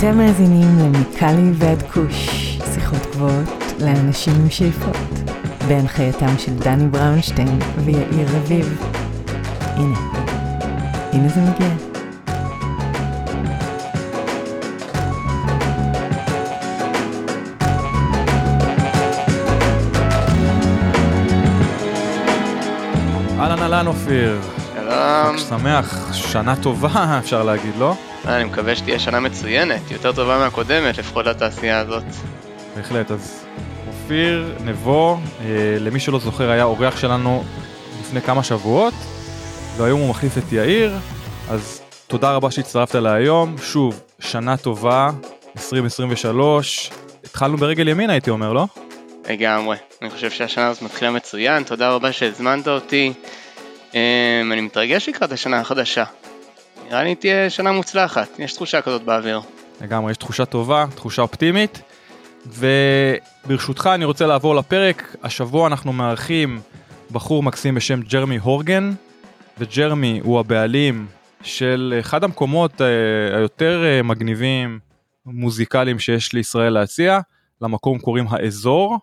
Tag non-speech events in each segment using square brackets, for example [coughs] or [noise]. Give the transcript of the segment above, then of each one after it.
אתם מאזינים למיקלי ועד כוש, שיחות גבוהות לאנשים עם שאיפות, בהנחייתם של דני בראונשטיין ויאיר רביב. הנה, הנה זה מגיע. אהלן אהלן אופיר, שלום, חג שמח, שנה טובה [laughs] אפשר להגיד, לא? אני מקווה שתהיה שנה מצוינת, יותר טובה מהקודמת, לפחות לתעשייה הזאת. בהחלט, אז אופיר נבו, אה, למי שלא זוכר היה אורח שלנו לפני כמה שבועות, והיום הוא מחליף את יאיר, אז תודה רבה שהצטרפת להיום, שוב, שנה טובה, 2023, התחלנו ברגל ימין הייתי אומר, לא? לגמרי. אני חושב שהשנה הזאת מתחילה מצוין, תודה רבה שהזמנת אותי. אמ, אני מתרגש לקראת השנה החדשה. נראה לי תהיה שנה מוצלחת, יש תחושה כזאת באוויר. לגמרי, יש תחושה טובה, תחושה אופטימית. וברשותך אני רוצה לעבור לפרק. השבוע אנחנו מארחים בחור מקסים בשם ג'רמי הורגן, וג'רמי הוא הבעלים של אחד המקומות אה, היותר אה, מגניבים, מוזיקליים שיש לישראל להציע. למקום קוראים האזור.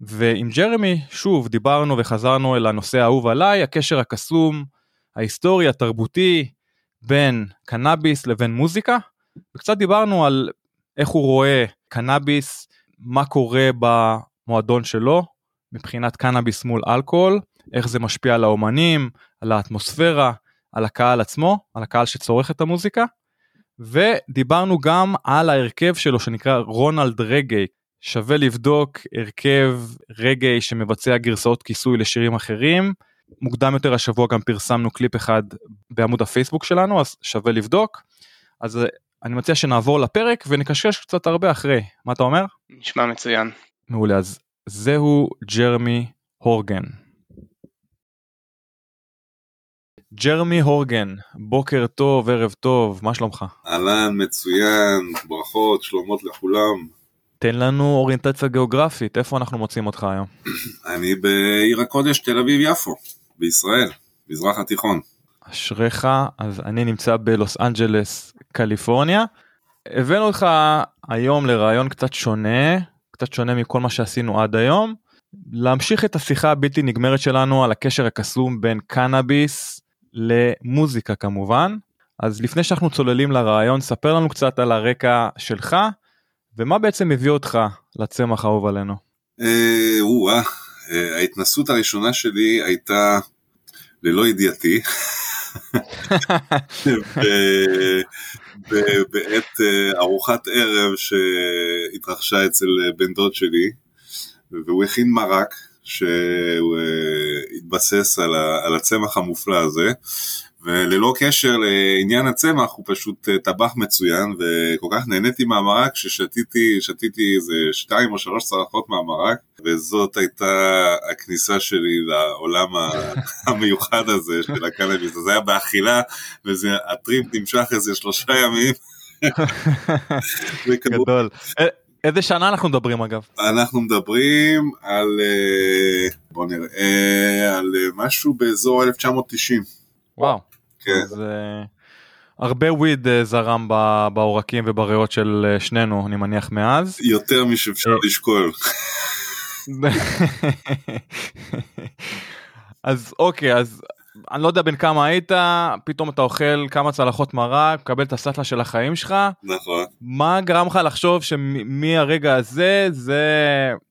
ועם ג'רמי, שוב, דיברנו וחזרנו אל הנושא האהוב עליי, הקשר הקסום, ההיסטורי, התרבותי, בין קנאביס לבין מוזיקה, וקצת דיברנו על איך הוא רואה קנאביס, מה קורה במועדון שלו, מבחינת קנאביס מול אלכוהול, איך זה משפיע על האומנים, על האטמוספירה, על הקהל עצמו, על הקהל שצורך את המוזיקה, ודיברנו גם על ההרכב שלו שנקרא רונלד רגי, שווה לבדוק הרכב רגעי שמבצע גרסאות כיסוי לשירים אחרים. מוקדם יותר השבוע גם פרסמנו קליפ אחד בעמוד הפייסבוק שלנו אז שווה לבדוק. אז אה, אני מציע שנעבור לפרק ונקשקש קצת הרבה אחרי מה אתה אומר? נשמע מצוין. מעולה אז זהו ג'רמי הורגן. ג'רמי הורגן בוקר טוב ערב טוב מה שלומך? אהלן, מצוין, ברכות, שלומות לכולם. תן לנו אוריינטציה גיאוגרפית איפה אנחנו מוצאים אותך היום. [clears throat] אני בעיר הקודש תל אביב-יפו, בישראל, מזרח התיכון. אשריך אז אני נמצא בלוס אנג'לס קליפורניה. הבאנו אותך היום לרעיון קצת שונה קצת שונה מכל מה שעשינו עד היום. להמשיך את השיחה הבלתי נגמרת שלנו על הקשר הקסום בין קנאביס למוזיקה כמובן. אז לפני שאנחנו צוללים לרעיון ספר לנו קצת על הרקע שלך ומה בעצם הביא אותך לצמח האהוב עלינו. אה, אה, ההתנסות הראשונה שלי הייתה ללא ידיעתי. בעת אה, ארוחת ערב שהתרחשה אצל בן דוד שלי, והוא הכין מרק שהוא אה, התבסס על הצמח המופלא הזה, וללא קשר לעניין הצמח הוא פשוט אה, טבח מצוין וכל כך נהניתי מהמרק ששתיתי שתיתי איזה שתיים או שלוש צרחות מהמרק וזאת הייתה הכניסה שלי לעולם [laughs] המיוחד הזה של הקנאביס, זה היה באכילה וזה הטריפ נמשך איזה שלושה ימים. [laughs] גדול. א- איזה שנה אנחנו מדברים אגב? אנחנו מדברים על אה, בוא נראה על אה, משהו באזור 1990. וואו. כן. אז אה, הרבה וויד אה, זרם בעורקים ובריאות של אה, שנינו אני מניח מאז. יותר משאפשר. לשקול. [laughs] אז אוקיי אז אני לא יודע בין כמה היית פתאום אתה אוכל כמה צלחות מרק מקבל את הסטלה של החיים שלך נכון. מה גרם לך לחשוב שמהרגע הזה זה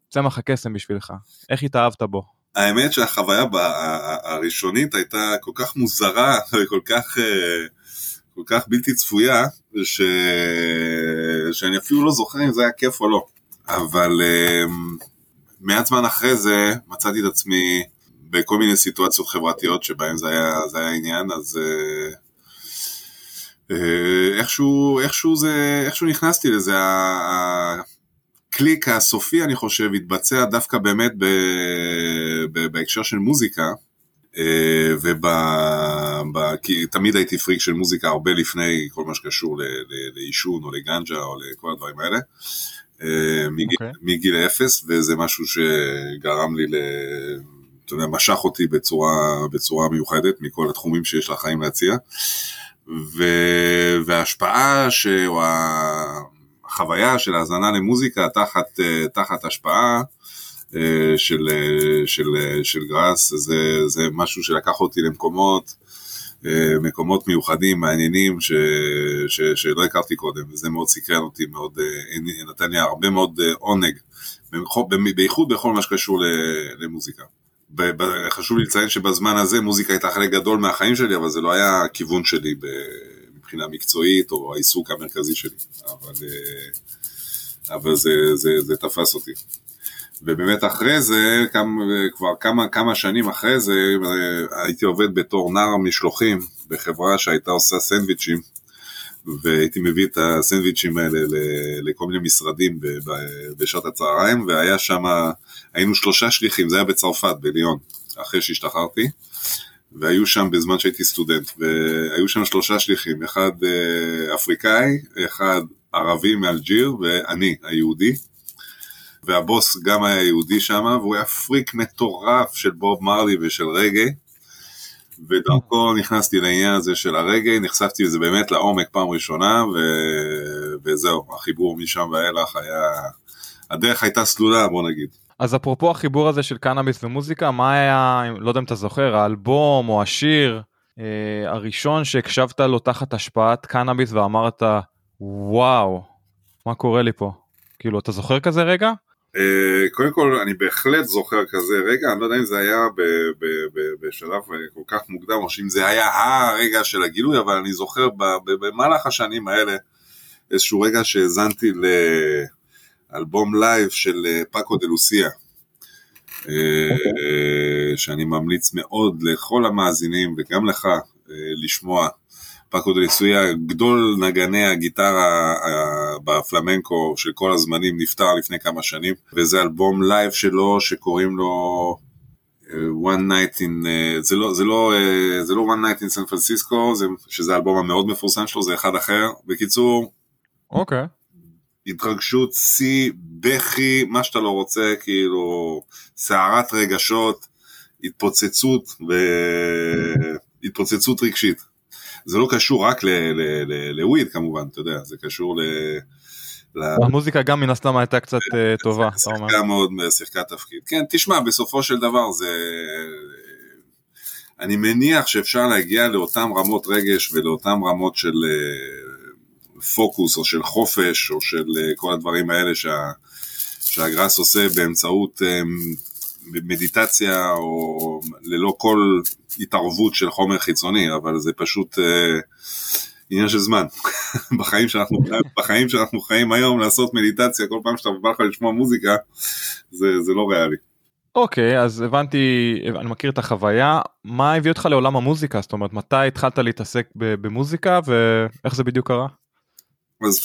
צמח הקסם בשבילך איך התאהבת בו. האמת שהחוויה הראשונית הייתה כל כך מוזרה [laughs] וכל כך, אה, כל כך בלתי צפויה, ש... שאני אפילו לא זוכר אם זה היה כיף או לא. אבל אה, מעט זמן אחרי זה מצאתי את עצמי בכל מיני סיטואציות חברתיות שבהן זה היה, זה היה עניין, אז אה, איכשהו, איכשהו, זה, איכשהו נכנסתי לזה. הקליק הסופי אני חושב התבצע דווקא באמת ב, ב, בהקשר של מוזיקה אה, וב... ב, כי תמיד הייתי פריק של מוזיקה הרבה לפני כל מה שקשור ל- ל- לעישון או לגנג'ה או לכל הדברים האלה אה, מגיל, אוקיי. מגיל אפס וזה משהו שגרם לי ל... אתה יודע, משך אותי בצורה, בצורה מיוחדת מכל התחומים שיש לחיים להציע. וההשפעה ש... או. החוויה של האזנה למוזיקה תחת, אה, תחת השפעה אה, של, אה, של, של גראס, זה, זה משהו שלקח אותי למקומות, מקומות מיוחדים, מעניינים, ש, ש, שלא הכרתי קודם, וזה מאוד סקרן אותי, מאוד, נתן לי הרבה מאוד עונג, בייחוד בכל מה שקשור למוזיקה. חשוב לי לציין שבזמן הזה מוזיקה הייתה חלק גדול מהחיים שלי, אבל זה לא היה הכיוון שלי מבחינה מקצועית או העיסוק המרכזי שלי, אבל, אבל זה, זה, זה תפס אותי. ובאמת אחרי זה, כבר כמה, כמה שנים אחרי זה, הייתי עובד בתור נער משלוחים בחברה שהייתה עושה סנדוויצ'ים, והייתי מביא את הסנדוויצ'ים האלה לכל מיני משרדים בשעות הצהריים, והיה שם, היינו שלושה שליחים, זה היה בצרפת, בליון, אחרי שהשתחררתי, והיו שם בזמן שהייתי סטודנט, והיו שם שלושה שליחים, אחד אה, אפריקאי, אחד ערבי מאלג'יר, ואני, היהודי. והבוס גם היה יהודי שם, והוא היה פריק מטורף של בוב מרלי ושל רגעי, ודרכו נכנסתי לעניין הזה של הרגעי, נחשפתי לזה באמת לעומק פעם ראשונה, ו... וזהו, החיבור משם ואילך היה... הדרך הייתה סלולה, בוא נגיד. אז אפרופו החיבור הזה של קנאביס ומוזיקה, מה היה, לא יודע אם אתה זוכר, האלבום או השיר אה, הראשון שהקשבת לו תחת השפעת קנאביס ואמרת, וואו, מה קורה לי פה? כאילו, אתה זוכר כזה רגע? Uh, קודם כל אני בהחלט זוכר כזה רגע, אני לא יודע אם זה היה ב, ב, ב, בשלב כל כך מוקדם או שאם זה היה הרגע של הגילוי, אבל אני זוכר במהלך השנים האלה איזשהו רגע שהאזנתי לאלבום לייב של אה, פאקו דה לוסיה, אה, שאני ממליץ מאוד לכל המאזינים וגם לך אה, לשמוע. פאקו דה לוסיה, גדול נגני הגיטרה בפלמנקו של כל הזמנים, נפטר לפני כמה שנים, וזה אלבום לייב שלו שקוראים לו אה, One Night in, זה לא, זה לא, זה לא One Night in San Francisco, זה, שזה האלבום המאוד מפורסם שלו, זה אחד אחר. בקיצור, אוקיי. Okay. התרגשות, שיא, בכי, מה שאתה לא רוצה, כאילו, סערת רגשות, התפוצצות, ו... התפוצצות רגשית. זה לא קשור רק לוויד כמובן, אתה יודע, זה קשור ל... המוזיקה גם מן הסתם הייתה קצת אה, טובה, אתה אומר. שיחקה מאוד, שיחקה תפקיד. כן, תשמע, בסופו של דבר זה... אני מניח שאפשר להגיע לאותן רמות רגש ולאותן רמות של אה, פוקוס או של חופש או של אה, כל הדברים האלה שה... שהגראס עושה באמצעות מדיטציה או ללא כל התערבות של חומר חיצוני, אבל זה פשוט אה, עניין של זמן. [laughs] בחיים, שאנחנו, בחיים שאנחנו חיים היום לעשות מדיטציה כל פעם שאתה בא לך לשמוע מוזיקה, זה, זה לא ריאלי. אוקיי, okay, אז הבנתי, אני מכיר את החוויה, מה הביא אותך לעולם המוזיקה? זאת אומרת, מתי התחלת להתעסק במוזיקה ואיך זה בדיוק קרה? אז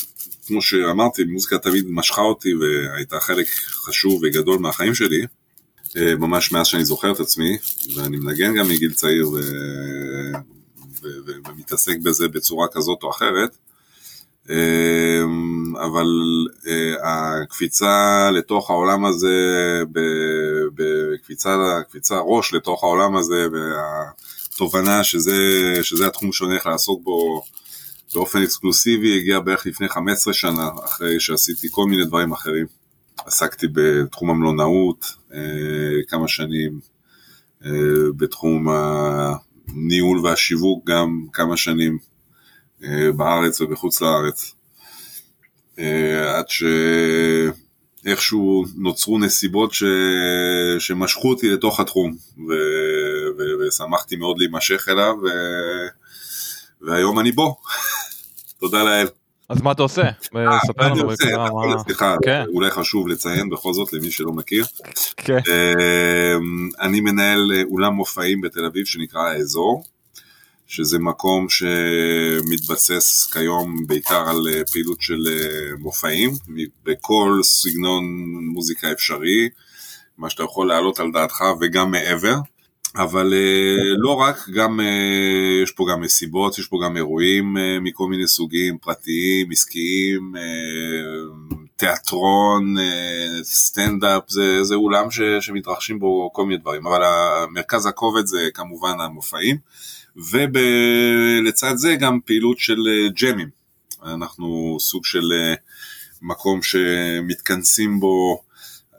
כמו שאמרתי, מוזיקה תמיד משכה אותי והייתה חלק חשוב וגדול מהחיים שלי. אה, ממש מאז שאני זוכר את עצמי, ואני מנגן גם מגיל צעיר ו... ו... ו... ומתעסק בזה בצורה כזאת או אחרת, אה, אבל אה, הקפיצה לתוך העולם הזה, בקפיצה, קפיצה ראש לתוך העולם הזה, והתובנה שזה, שזה התחום שאני הולך לעסוק בו באופן אקסקלוסיבי, הגיע בערך לפני 15 שנה, אחרי שעשיתי כל מיני דברים אחרים. עסקתי בתחום המלונאות אה, כמה שנים, אה, בתחום הניהול והשיווק גם כמה שנים אה, בארץ ובחוץ לארץ. עד שאיכשהו נוצרו נסיבות ש... שמשכו אותי לתוך התחום ו... ו... ושמחתי מאוד להימשך אליו ו... והיום אני בו, [laughs] תודה לאל. אז מה אתה עושה? אה, ספר לנו בקצרה מה... סליחה, כן. אולי חשוב לציין בכל זאת למי שלא מכיר. כן. אמ, אני מנהל אה, אולם מופעים בתל אביב שנקרא האזור, שזה מקום שמתבסס כיום בעיקר על אה, פעילות של מופעים, בכל סגנון מוזיקה אפשרי, מה שאתה יכול להעלות על דעתך וגם מעבר. אבל uh, לא רק, גם uh, יש פה גם מסיבות, יש פה גם אירועים uh, מכל מיני סוגים, פרטיים, עסקיים, תיאטרון, סטנדאפ, זה, זה אולם ש, שמתרחשים בו כל מיני דברים, אבל מרכז הכובד זה כמובן המופעים, ולצד זה גם פעילות של ג'מים, אנחנו סוג של מקום שמתכנסים בו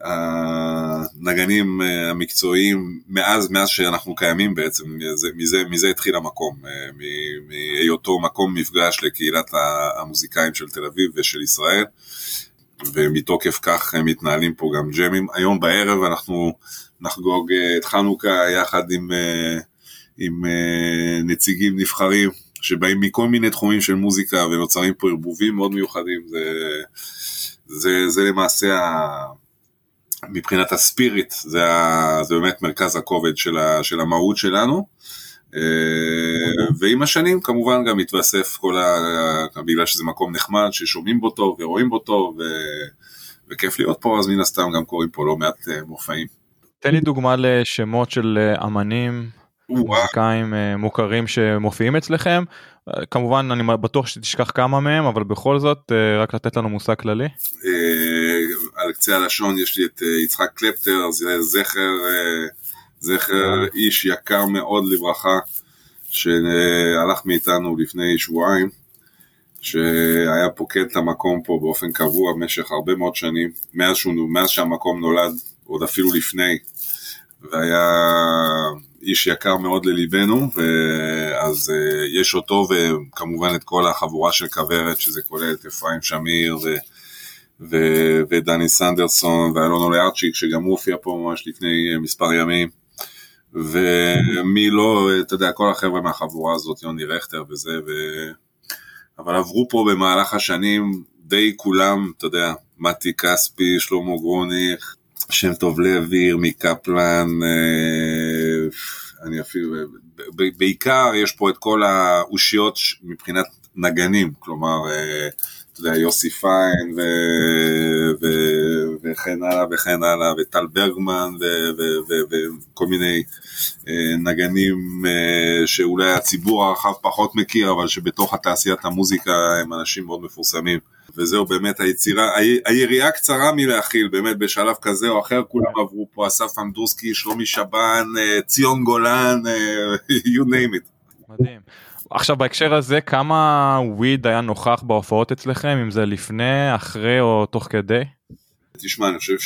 הנגנים אה, המקצועיים מאז, מאז שאנחנו קיימים בעצם, מזה, מזה, מזה התחיל המקום, אה, מהיותו מקום מפגש לקהילת המוזיקאים של תל אביב ושל ישראל, ומתוקף כך הם מתנהלים פה גם ג'מים. היום בערב אנחנו נחגוג את חנוכה יחד עם, עם נציגים נבחרים שבאים מכל מיני תחומים של מוזיקה ונוצרים פה ערבובים מאוד מיוחדים, זה, זה, זה למעשה ה... מבחינת הספיריט, זה, ה, זה באמת מרכז הכובד של, ה, של המהות שלנו. אה, ועם השנים כמובן גם מתווסף כל ה... בגלל שזה מקום נחמד, ששומעים בו טוב ורואים בו טוב, ו... וכיף להיות פה, אז מן הסתם גם קורים פה לא מעט אה, מופעים. תן לי דוגמה לשמות של אה, אמנים מוזיקאים מוכרים שמופיעים אצלכם כמובן אני בטוח שתשכח כמה מהם אבל בכל זאת רק לתת לנו מושג כללי. אה, על קצה הלשון יש לי את יצחק קלפטר זה זכר זכר איש יקר מאוד לברכה שהלך מאיתנו לפני שבועיים שהיה פוקד את המקום פה באופן קבוע במשך הרבה מאוד שנים מאז, שהוא, מאז שהמקום נולד עוד אפילו לפני והיה איש יקר מאוד לליבנו, אז אה, יש אותו וכמובן את כל החבורה של כוורת, שזה כולל את אפרים שמיר ו... ו... ודני סנדרסון ואלון אוליארצ'יק, שגם הוא הופיע פה ממש לפני אה, מספר ימים. ומי לא, אתה יודע, כל החבר'ה מהחבורה הזאת, יוני רכטר וזה, ו... אבל עברו פה במהלך השנים די כולם, אתה יודע, מתי כספי, שלמה גרוניך, שם טוב לוי, ירמי קפלן, אה, אני אפילו, בעיקר יש פה את כל האושיות מבחינת נגנים, כלומר, אה, אתה יודע, יוסי פיין ו, ו, וכן הלאה וכן הלאה, וטל ברגמן וכל מיני אה, נגנים שאולי הציבור הרחב פחות מכיר, אבל שבתוך התעשיית המוזיקה הם אנשים מאוד מפורסמים. וזהו באמת היצירה, היריעה קצרה מלהכיל, באמת בשלב כזה או אחר כולם עברו פה, אסף אמדורסקי, שלומי שבן, אה, ציון גולן, אה, [laughs] you name it. מדהים. עכשיו בהקשר הזה כמה וויד היה נוכח בהופעות אצלכם, אם זה לפני, אחרי או תוך כדי? תשמע, אני חושב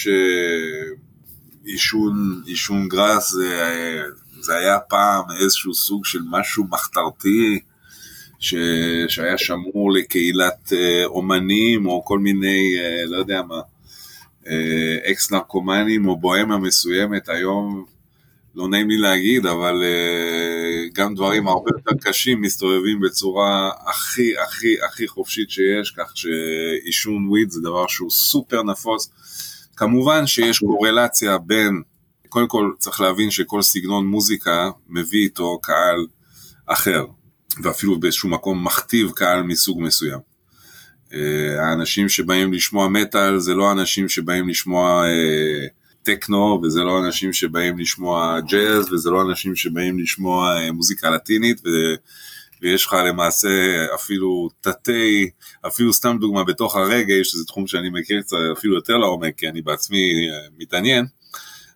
שעישון, עישון גראס זה, זה היה פעם איזשהו סוג של משהו מחתרתי. ש... שהיה שמור לקהילת אה, אומנים או כל מיני, אה, לא יודע מה, אה, אקס נרקומנים או בוהמה מסוימת, היום לא נעים לי להגיד, אבל גם דברים הרבה יותר קשים מסתובבים בצורה הכי הכי הכי חופשית שיש, כך שעישון וויד זה דבר שהוא סופר נפוץ. כמובן שיש קורלציה בין, קודם כל צריך להבין שכל סגנון מוזיקה מביא איתו קהל אחר. ואפילו באיזשהו מקום מכתיב קהל מסוג מסוים. אה, האנשים שבאים לשמוע מטאל זה לא אנשים שבאים לשמוע אה, טכנו וזה לא אנשים שבאים לשמוע ג'אז וזה לא אנשים שבאים לשמוע אה, מוזיקה לטינית ו... ויש לך למעשה אפילו תתי, אפילו סתם דוגמה בתוך הרגע, שזה תחום שאני מכיר קצת אפילו יותר לעומק, כי אני בעצמי מתעניין,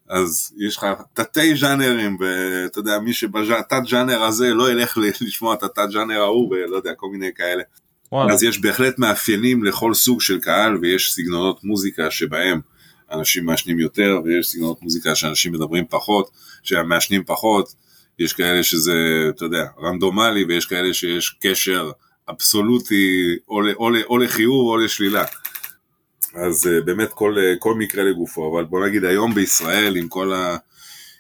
אז יש לך תתי ז'אנרים, ואתה יודע, מי שבתת ז'אנר הזה לא ילך לשמוע את התת ז'אנר ההוא, ולא יודע, כל מיני כאלה. וואלה. אז יש בהחלט מאפיינים לכל סוג של קהל, ויש סגנונות מוזיקה שבהם אנשים מעשנים יותר, ויש סגנונות מוזיקה שאנשים מדברים פחות, שהם מעשנים פחות, יש כאלה שזה, אתה יודע, רנדומלי, ויש כאלה שיש קשר אבסולוטי, או, או, או לחיוב או לשלילה. אז uh, באמת כל, uh, כל מקרה לגופו, אבל בוא נגיד היום בישראל עם כל, ה,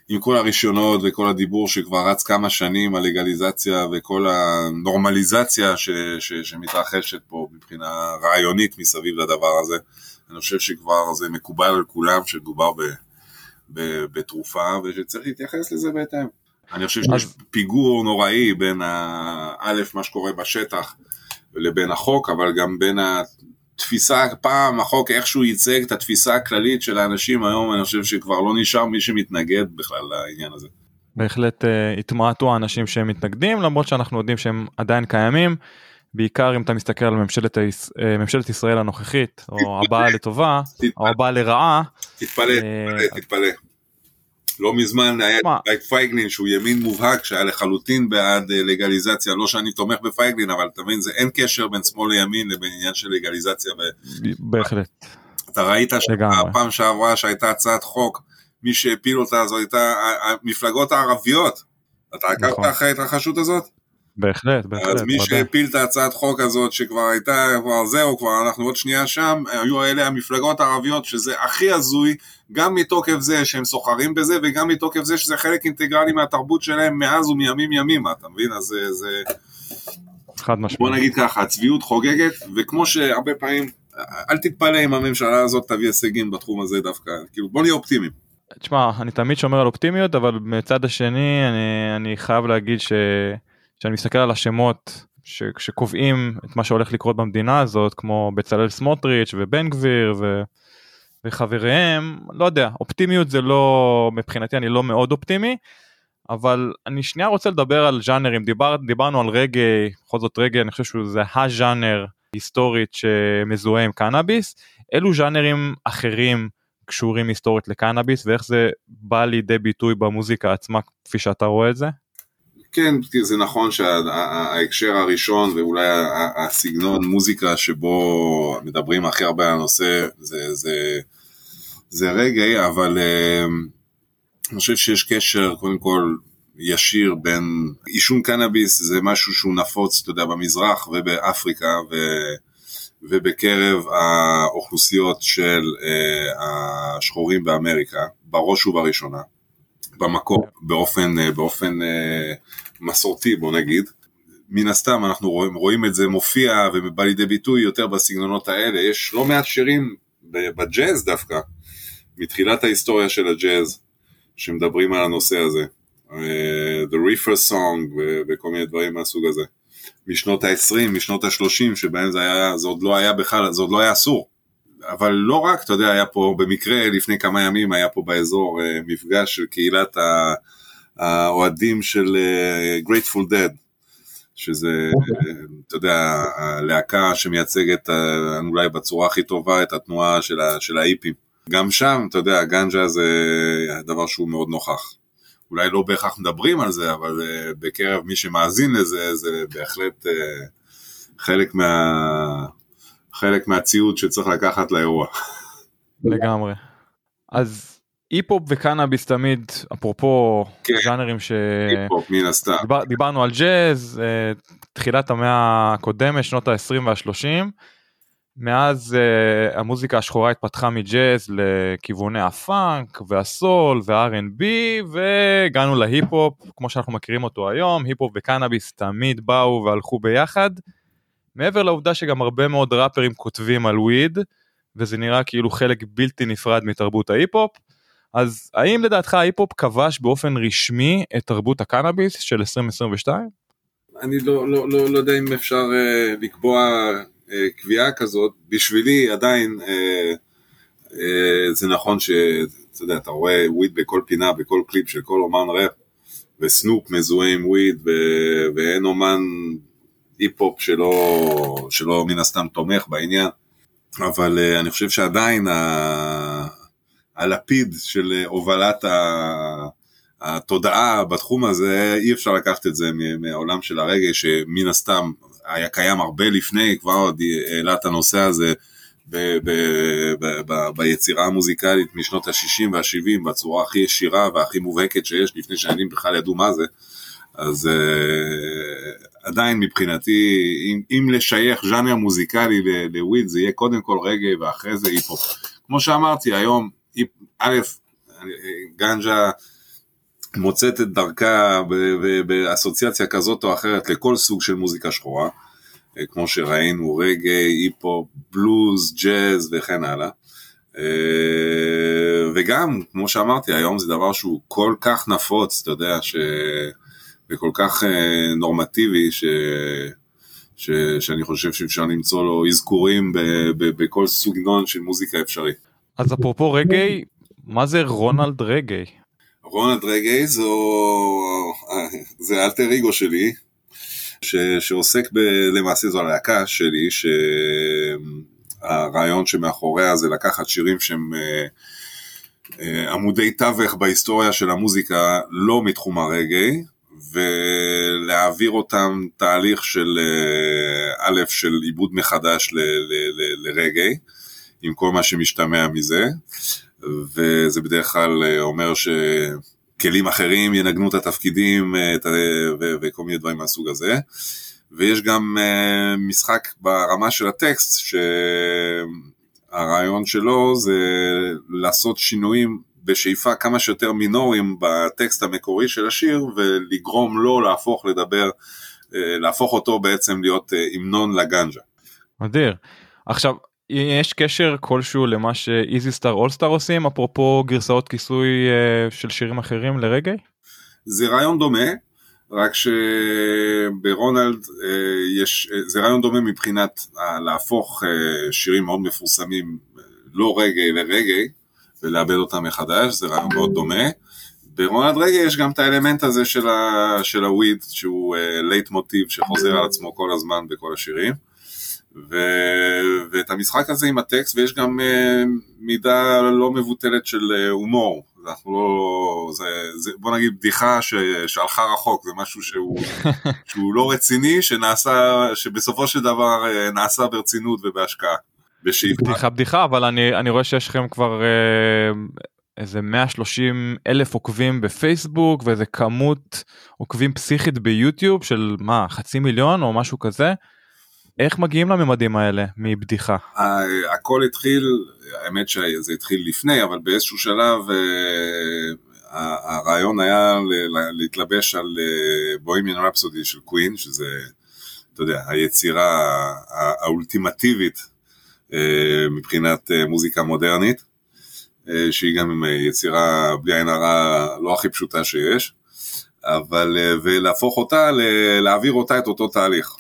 עם כל הרישיונות וכל הדיבור שכבר רץ כמה שנים, הלגליזציה וכל הנורמליזציה ש, ש, שמתרחשת פה מבחינה רעיונית מסביב לדבר הזה, אני חושב שכבר זה מקובל על כולם שמדובר ב, ב, בתרופה ושצריך להתייחס לזה בהתאם. אני חושב שיש פיגור נוראי בין א', מה שקורה בשטח לבין החוק, אבל גם בין תפיסה, פעם החוק איכשהו ייצג את התפיסה הכללית של האנשים, היום אני חושב שכבר לא נשאר מי שמתנגד בכלל לעניין הזה. בהחלט uh, התמעטו האנשים שהם מתנגדים, למרות שאנחנו יודעים שהם עדיין קיימים, בעיקר אם אתה מסתכל על ממשלת, היש... uh, ממשלת ישראל הנוכחית, או הבאה [laughs] לטובה, או הבאה לרעה. תתפלא, uh, תתפלא, תתפלא. לא מזמן היה? את פייגלין שהוא ימין מובהק שהיה לחלוטין בעד אה, לגליזציה, לא שאני תומך בפייגלין אבל אתה מבין זה אין קשר בין שמאל לימין לבין עניין של לגליזציה. בהחלט. אתה ראית. שהפעם שעברה שהייתה הצעת חוק מי שהפיל אותה זו הייתה המפלגות הערביות. אתה עקבת נכון. אחרי ההתרחשות הזאת? בהחלט, בהחלט. אז מי. שהפיל את ההצעת חוק הזאת שכבר הייתה, כבר זהו, כבר אנחנו עוד שנייה שם, היו אלה המפלגות הערביות שזה הכי הזוי, גם מתוקף זה שהם סוחרים בזה וגם מתוקף זה שזה חלק אינטגרלי מהתרבות שלהם מאז ומימים ימימה, אתה מבין? אז זה, חד בוא משמעית. נגיד ככה, הצביעות חוגגת, וכמו שהרבה פעמים, אל תתפלא אם הממשלה הזאת תביא הישגים בתחום הזה דווקא, כאילו בוא נהיה אופטימיים. תשמע, אני תמיד שומר על אופטימיות, אבל מצד השני, אני, אני חייב להגיד ש... שאני מסתכל על השמות ש... שקובעים את מה שהולך לקרות במדינה הזאת, כמו בצלאל סמוטריץ' ובן גביר ו... וחבריהם, לא יודע, אופטימיות זה לא, מבחינתי אני לא מאוד אופטימי, אבל אני שנייה רוצה לדבר על ז'אנרים, דיבר, דיברנו על רגעי, בכל זאת רגעי, אני חושב שזה הז'אנר היסטורית שמזוהה עם קנאביס, אילו ז'אנרים אחרים קשורים היסטורית לקנאביס ואיך זה בא לידי ביטוי במוזיקה עצמה כפי שאתה רואה את זה? כן, זה נכון שההקשר הראשון ואולי הסגנון מוזיקה שבו מדברים הכי הרבה על הנושא זה, זה, זה רגעי, אבל אה, אני חושב שיש קשר קודם כל ישיר בין עישון קנאביס זה משהו שהוא נפוץ, אתה יודע, במזרח ובאפריקה ו, ובקרב האוכלוסיות של אה, השחורים באמריקה, בראש ובראשונה. במקור באופן, אה, באופן אה, מסורתי בוא נגיד. מן הסתם אנחנו רואים, רואים את זה מופיע ובא לידי ביטוי יותר בסגנונות האלה. יש לא מעט שירים בג'אז דווקא, מתחילת ההיסטוריה של הג'אז, שמדברים על הנושא הזה. אה, The Reefer Song וכל מיני דברים מהסוג הזה. משנות ה-20, משנות ה-30, שבהם זה היה, זה עוד לא היה בכלל, זה עוד לא היה אסור. אבל לא רק, אתה יודע, היה פה במקרה לפני כמה ימים, היה פה באזור אה, מפגש של קהילת האוהדים של אה, Grateful Dead, שזה, אה, אתה יודע, הלהקה שמייצגת אה, אולי בצורה הכי טובה את התנועה של, ה- של האיפים. גם שם, אתה יודע, גנג'ה זה דבר שהוא מאוד נוכח. אולי לא בהכרח מדברים על זה, אבל בקרב מי שמאזין לזה, זה בהחלט חלק, מה, חלק מהציוד שצריך לקחת לאירוע. לגמרי. אז אי-פופ וקנאביס תמיד, אפרופו כן. ז'אנרים ש... היפ-הופ מן הסתם. דיבר, דיברנו על ג'אז, אה, תחילת המאה הקודמת, שנות ה-20 וה-30. מאז אה, המוזיקה השחורה התפתחה מג'אז לכיווני הפאנק והסול וה-R&B והגענו להיפ-הופ כמו שאנחנו מכירים אותו היום, היפ-הופ וקנאביס תמיד באו והלכו ביחד. מעבר לעובדה שגם הרבה מאוד ראפרים כותבים על וויד וזה נראה כאילו חלק בלתי נפרד מתרבות ההיפ-הופ. אז האם לדעתך ההיפ-הופ כבש באופן רשמי את תרבות הקנאביס של 2022? אני לא, לא, לא, לא יודע אם אפשר אה, לקבוע אה, קביעה כזאת, בשבילי עדיין אה, אה, זה נכון שאתה יודע, אתה רואה וויד בכל פינה, בכל קליפ של כל אומן ראפ, וסנופ מזוהה עם וויד, ואין אומן היפ-הופ שלא, שלא מן הסתם תומך בעניין, אבל uh, אני חושב שעדיין ה- הלפיד של הובלת ה... התודעה בתחום הזה, אי אפשר לקחת את זה מהעולם של הרגע, שמן הסתם היה קיים הרבה לפני, כבר עוד העלה את הנושא הזה ב- ב- ב- ביצירה המוזיקלית משנות ה-60 וה-70 בצורה הכי ישירה והכי מובהקת שיש, לפני שהילדים בכלל ידעו מה זה. אז uh, עדיין מבחינתי, אם, אם לשייך ז'אנר מוזיקלי לוויד, זה יהיה קודם כל רגע ואחרי זה היפ-הופ. כמו שאמרתי, היום, א', גנג'ה מוצאת את דרכה באסוציאציה כזאת או אחרת לכל סוג של מוזיקה שחורה, כמו שראינו רגע, היפ-הופ, בלוז, ג'אז וכן הלאה. וגם, כמו שאמרתי, היום זה דבר שהוא כל כך נפוץ, אתה יודע, ש... וכל כך נורמטיבי, ש... ש... שאני חושב שאפשר למצוא לו אזכורים ב... ב... בכל סוגנון של מוזיקה אפשרי. אז אפרופו רגעי, מה זה רונלד רגעי? רונלד רגעי זו, זה אלטר אגו שלי, ש, שעוסק ב, למעשה זו הלהקה שלי, שהרעיון שמאחוריה זה לקחת שירים שהם אה, עמודי תווך בהיסטוריה של המוזיקה לא מתחום הרגעי, ולהעביר אותם תהליך של אה, א', של עיבוד מחדש לרגעי, עם כל מה שמשתמע מזה, וזה בדרך כלל אה, אומר שכלים אחרים ינגנו את התפקידים ו, וכל מיני דברים מהסוג הזה. ויש גם משחק ברמה של הטקסט, שהרעיון שלו זה לעשות שינויים בשאיפה כמה שיותר מינוריים בטקסט המקורי של השיר ולגרום לו להפוך לדבר, אה, להפוך אותו בעצם להיות אה, המנון לגנג'ה. מדהיר. עכשיו, יש קשר כלשהו למה שאיזי סטאר אולסטאר עושים אפרופו גרסאות כיסוי אה, של שירים אחרים לרגעי? זה רעיון דומה, רק שברונלד יש, זה רעיון דומה מבחינת להפוך שירים מאוד מפורסמים לא רגאיי לרגאיי, ולעבד אותם מחדש, זה רעיון מאוד דומה. ברונלד רגאיי יש גם את האלמנט הזה של, ה, של הוויד, שהוא לייט אה, מוטיב שחוזר על עצמו כל הזמן בכל השירים. ו, ואת המשחק הזה עם הטקסט, ויש גם אה, מידה לא מבוטלת של אה, הומור. אנחנו לא, זה, זה, בוא נגיד בדיחה ש, שהלכה רחוק, זה משהו שהוא, [laughs] שהוא לא רציני, שנעשה, שבסופו של דבר uh, נעשה ברצינות ובהשקעה. בשאיפה. בדיחה בדיחה אבל אני אני רואה שיש לכם כבר אה, איזה 130 אלף עוקבים בפייסבוק ואיזה כמות עוקבים פסיכית ביוטיוב של מה חצי מיליון או משהו כזה. איך מגיעים לממדים האלה מבדיחה? הכל התחיל, האמת שזה התחיל לפני, אבל באיזשהו שלב אה, הרעיון היה להתלבש על בוהמיאן אה, רפסודי של קווין, שזה, אתה יודע, היצירה האולטימטיבית מבחינת אה, מוזיקה מודרנית, אה, שהיא גם יצירה בלי עין הרע לא הכי פשוטה שיש, אבל, ולהפוך אותה, להעביר אותה את אותו תהליך.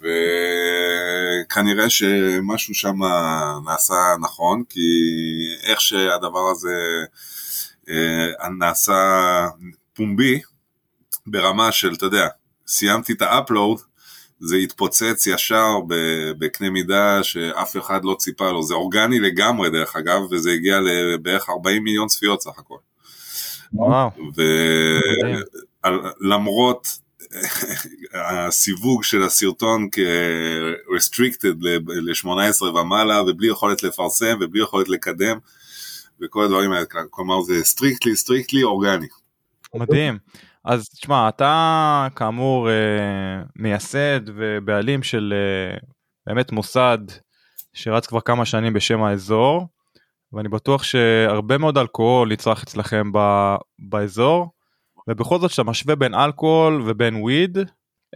וכנראה שמשהו שם נעשה נכון, כי איך שהדבר הזה נעשה פומבי, ברמה של, אתה יודע, סיימתי את ה upload, זה התפוצץ ישר בקנה מידה שאף אחד לא ציפה לו, זה אורגני לגמרי דרך אגב, וזה הגיע לבערך 40 מיליון צפיות סך הכל. וואו. ולמרות [laughs] הסיווג של הסרטון כ-restricted ל-18 ומעלה, ובלי יכולת לפרסם ובלי יכולת לקדם, וכל הדברים האלה, כלומר זה strictly, strictly אורגני. מדהים. אז תשמע, אתה כאמור אה, מייסד ובעלים של אה, באמת מוסד שרץ כבר כמה שנים בשם האזור, ואני בטוח שהרבה מאוד אלכוהול נצרך אצלכם ב, באזור, ובכל זאת שאתה משווה בין אלכוהול ובין וויד,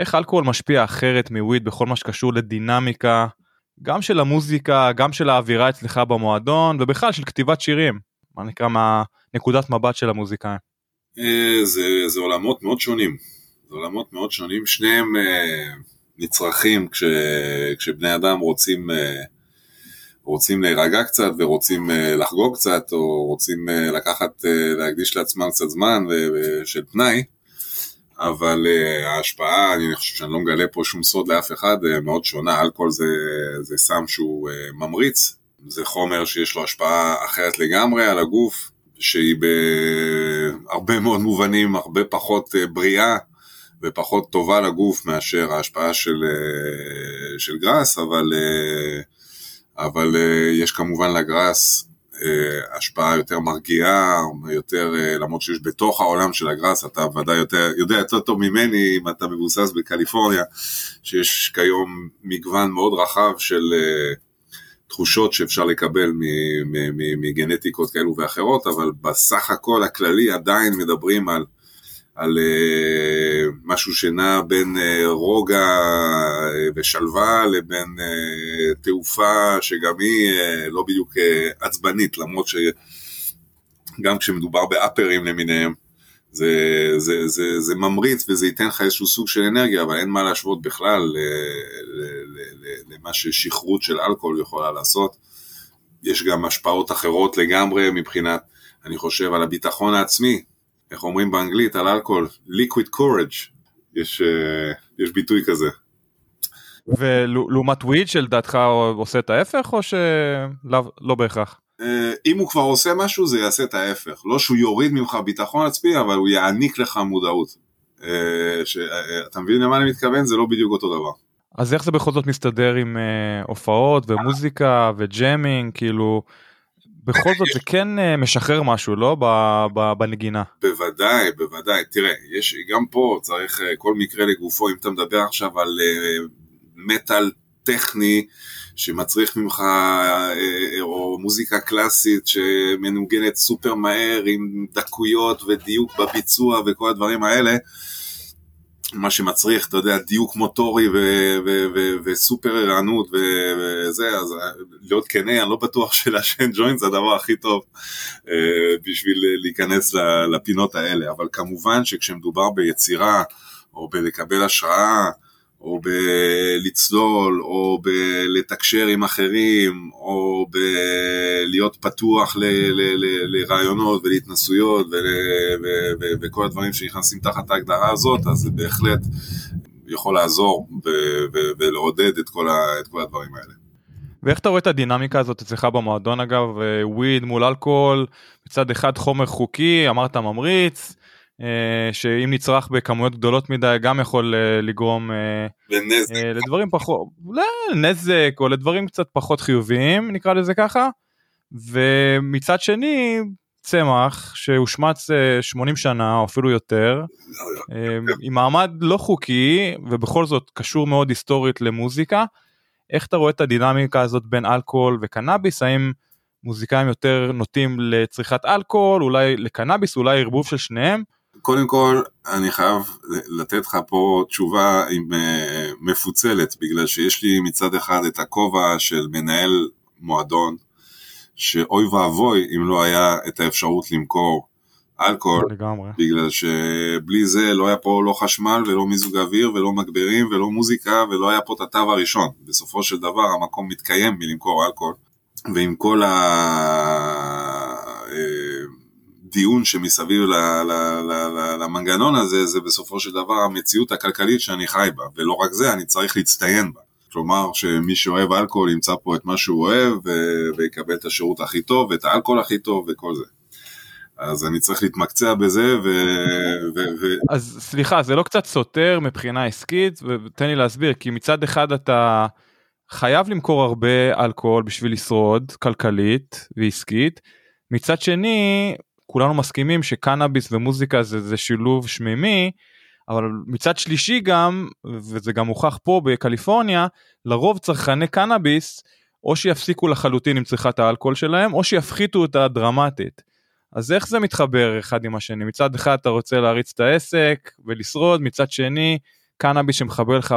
איך אלכוהול משפיע אחרת מוויד בכל מה שקשור לדינמיקה, גם של המוזיקה, גם של האווירה אצלך במועדון, ובכלל של כתיבת שירים, מה נקרא מהנקודת מבט של המוזיקאים. אה, זה, זה עולמות מאוד שונים, זה עולמות מאוד שונים, שניהם אה, נצרכים כש, כשבני אדם רוצים, אה, רוצים להירגע קצת ורוצים לחגוג קצת, או רוצים לקחת, להקדיש לעצמם קצת זמן של פנאי, אבל ההשפעה, אני חושב שאני לא מגלה פה שום סוד לאף אחד, מאוד שונה, אלכוהול זה, זה סם שהוא ממריץ, זה חומר שיש לו השפעה אחרת לגמרי על הגוף, שהיא בהרבה מאוד מובנים הרבה פחות אה, בריאה ופחות טובה לגוף מאשר ההשפעה של, אה, של גראס, אבל, אה, אבל יש כמובן לגראס השפעה יותר מרגיעה, יותר, למרות שיש בתוך העולם של הגראס, אתה ודאי יותר, יודע יותר טוב ממני אם אתה מבוסס בקליפורניה, שיש כיום מגוון מאוד רחב של תחושות שאפשר לקבל מגנטיקות כאלו ואחרות, אבל בסך הכל הכללי עדיין מדברים על, על uh, משהו שנע בין uh, רוגע uh, ושלווה לבין תעופה שגם היא לא בדיוק עצבנית, למרות שגם כשמדובר באפרים למיניהם, זה, זה, זה, זה ממריץ וזה ייתן לך איזשהו סוג של אנרגיה, אבל אין מה להשוות בכלל למה ששכרות של אלכוהול יכולה לעשות. יש גם השפעות אחרות לגמרי מבחינת, אני חושב, על הביטחון העצמי, איך אומרים באנגלית על אלכוהול, liquid courage, יש, אה, יש ביטוי כזה. ולעומת וויד שלדעתך עושה את ההפך או שלא לא בהכרח? אה, אם הוא כבר עושה משהו זה יעשה את ההפך, לא שהוא יוריד ממך ביטחון עצמי אבל הוא יעניק לך מודעות. אה, ש- אה, אתה מבין למה אני מתכוון? זה לא בדיוק אותו דבר. אז איך זה בכל זאת מסתדר עם אה, הופעות ומוזיקה וג'אמינג כאילו בכל זאת זה כן אה, משחרר משהו לא ב- ב- בנגינה. בוודאי, בוודאי. תראה, יש, גם פה צריך אה, כל מקרה לגופו, אם אתה מדבר עכשיו על אה, מטאל טכני שמצריך ממך, או מוזיקה קלאסית שמנוגנת סופר מהר עם דקויות ודיוק בביצוע וכל הדברים האלה, מה שמצריך, אתה יודע, דיוק מוטורי ו- ו- ו- וסופר ערנות וזה, אז להיות כנה, אני לא בטוח שלעשן ג'וינט זה הדבר הכי טוב אה, בשביל להיכנס לפינות האלה, אבל כמובן שכשמדובר ביצירה, או בלקבל השראה, או בלצלול, או בלתקשר עם אחרים, או בלהיות פתוח לרעיונות ולהתנסויות וכל הדברים שנכנסים תחת ההגדרה הזאת, אז זה בהחלט יכול לעזור ולעודד את כל, את כל הדברים האלה. ואיך אתה רואה את הדינמיקה הזאת אצלך במועדון אגב אה, וויד מול אלכוהול מצד אחד חומר חוקי אמרת ממריץ אה, שאם נצרך בכמויות גדולות מדי גם יכול אה, לגרום אה, ונזק. אה, לדברים פחות לנזק או לדברים קצת פחות חיוביים נקרא לזה ככה ומצד שני צמח שהושמץ אה, 80 שנה או אפילו יותר אה, עם מעמד לא חוקי ובכל זאת קשור מאוד היסטורית למוזיקה. איך אתה רואה את הדינמיקה הזאת בין אלכוהול וקנאביס האם מוזיקאים יותר נוטים לצריכת אלכוהול אולי לקנאביס אולי ערבוב של שניהם קודם כל, אני חייב לתת לך פה תשובה עם, uh, מפוצלת, בגלל שיש לי מצד אחד את הכובע של מנהל מועדון, שאוי ואבוי אם לא היה את האפשרות למכור אלכוהול, לגמרי. בגלל שבלי זה לא היה פה לא חשמל ולא מיזוג אוויר ולא מגברים ולא מוזיקה ולא היה פה את התו הראשון. בסופו של דבר המקום מתקיים מלמכור אלכוהול, ועם כל הדיון שמסביב ל- ל- ל- ל- למנגנון הזה, זה בסופו של דבר המציאות הכלכלית שאני חי בה, ולא רק זה, אני צריך להצטיין בה. כלומר שמי שאוהב אלכוהול ימצא פה את מה שהוא אוהב ויקבל את השירות הכי טוב ואת האלכוהול הכי טוב וכל זה. אז אני צריך להתמקצע בזה ו... ו... ו... אז סליחה זה לא קצת סותר מבחינה עסקית ותן לי להסביר כי מצד אחד אתה חייב למכור הרבה אלכוהול בשביל לשרוד כלכלית ועסקית מצד שני כולנו מסכימים שקנאביס ומוזיקה זה, זה שילוב שמימי אבל מצד שלישי גם וזה גם הוכח פה בקליפורניה לרוב צרכני קנאביס או שיפסיקו לחלוטין עם צריכת האלכוהול שלהם או שיפחיתו אותה דרמטית. אז איך זה מתחבר אחד עם השני? מצד אחד אתה רוצה להריץ את העסק ולשרוד, מצד שני קנאביס שמחבר לך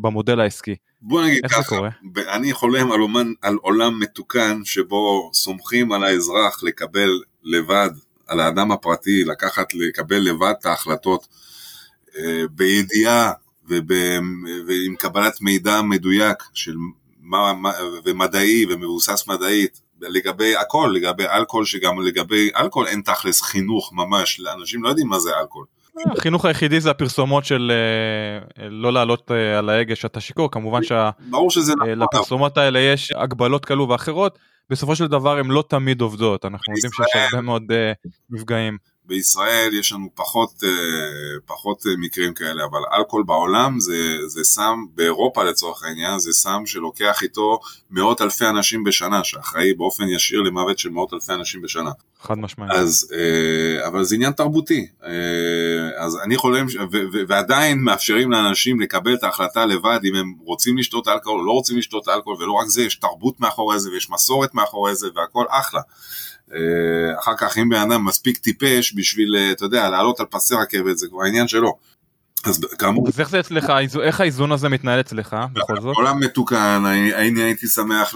במודל העסקי. בוא נגיד איך זה ככה, קורה? ב- אני חולם על, אומן, על עולם מתוקן שבו סומכים על האזרח לקבל לבד, על האדם הפרטי, לקחת, לקבל לבד את ההחלטות אה, בידיעה וב, ועם קבלת מידע מדויק של מה, מה, ומדעי ומבוסס מדעית לגבי הכל, לגבי אלכוהול, שגם לגבי אלכוהול אין תכלס חינוך ממש, לאנשים לא יודעים מה זה אלכוהול. החינוך היחידי זה הפרסומות של אה, לא לעלות אה, על ההגה שאתה שיכור, כמובן ברור שזה נכון, שלפרסומות האלה יש הגבלות כאלו ואחרות, בסופו של דבר הן לא תמיד עובדות, אנחנו יודעים שיש הרבה מאוד אה, מפגעים. בישראל יש לנו פחות, אה, פחות אה, מקרים כאלה, אבל אלכוהול בעולם זה, זה סם, באירופה לצורך העניין, זה סם שלוקח איתו מאות אלפי אנשים בשנה, שאחראי באופן ישיר למוות של מאות אלפי אנשים בשנה. חד משמעית. אז, אה, אבל זה עניין תרבותי. אז אני חולם, ועדיין מאפשרים לאנשים לקבל את ההחלטה לבד אם הם רוצים לשתות אלכוהול או לא רוצים לשתות אלכוהול, ולא רק זה, יש תרבות מאחורי זה ויש מסורת מאחורי זה והכל אחלה. אה, אחר כך אם בן אדם מספיק טיפש בשביל, אה, אתה יודע, לעלות על פסי רכבת, זה כבר עניין שלו. אז כאמור, אז איך זה אצלך, איך האיזון הזה מתנהל אצלך בכל זאת? בעולם מתוקן, אני, הייתי שמח,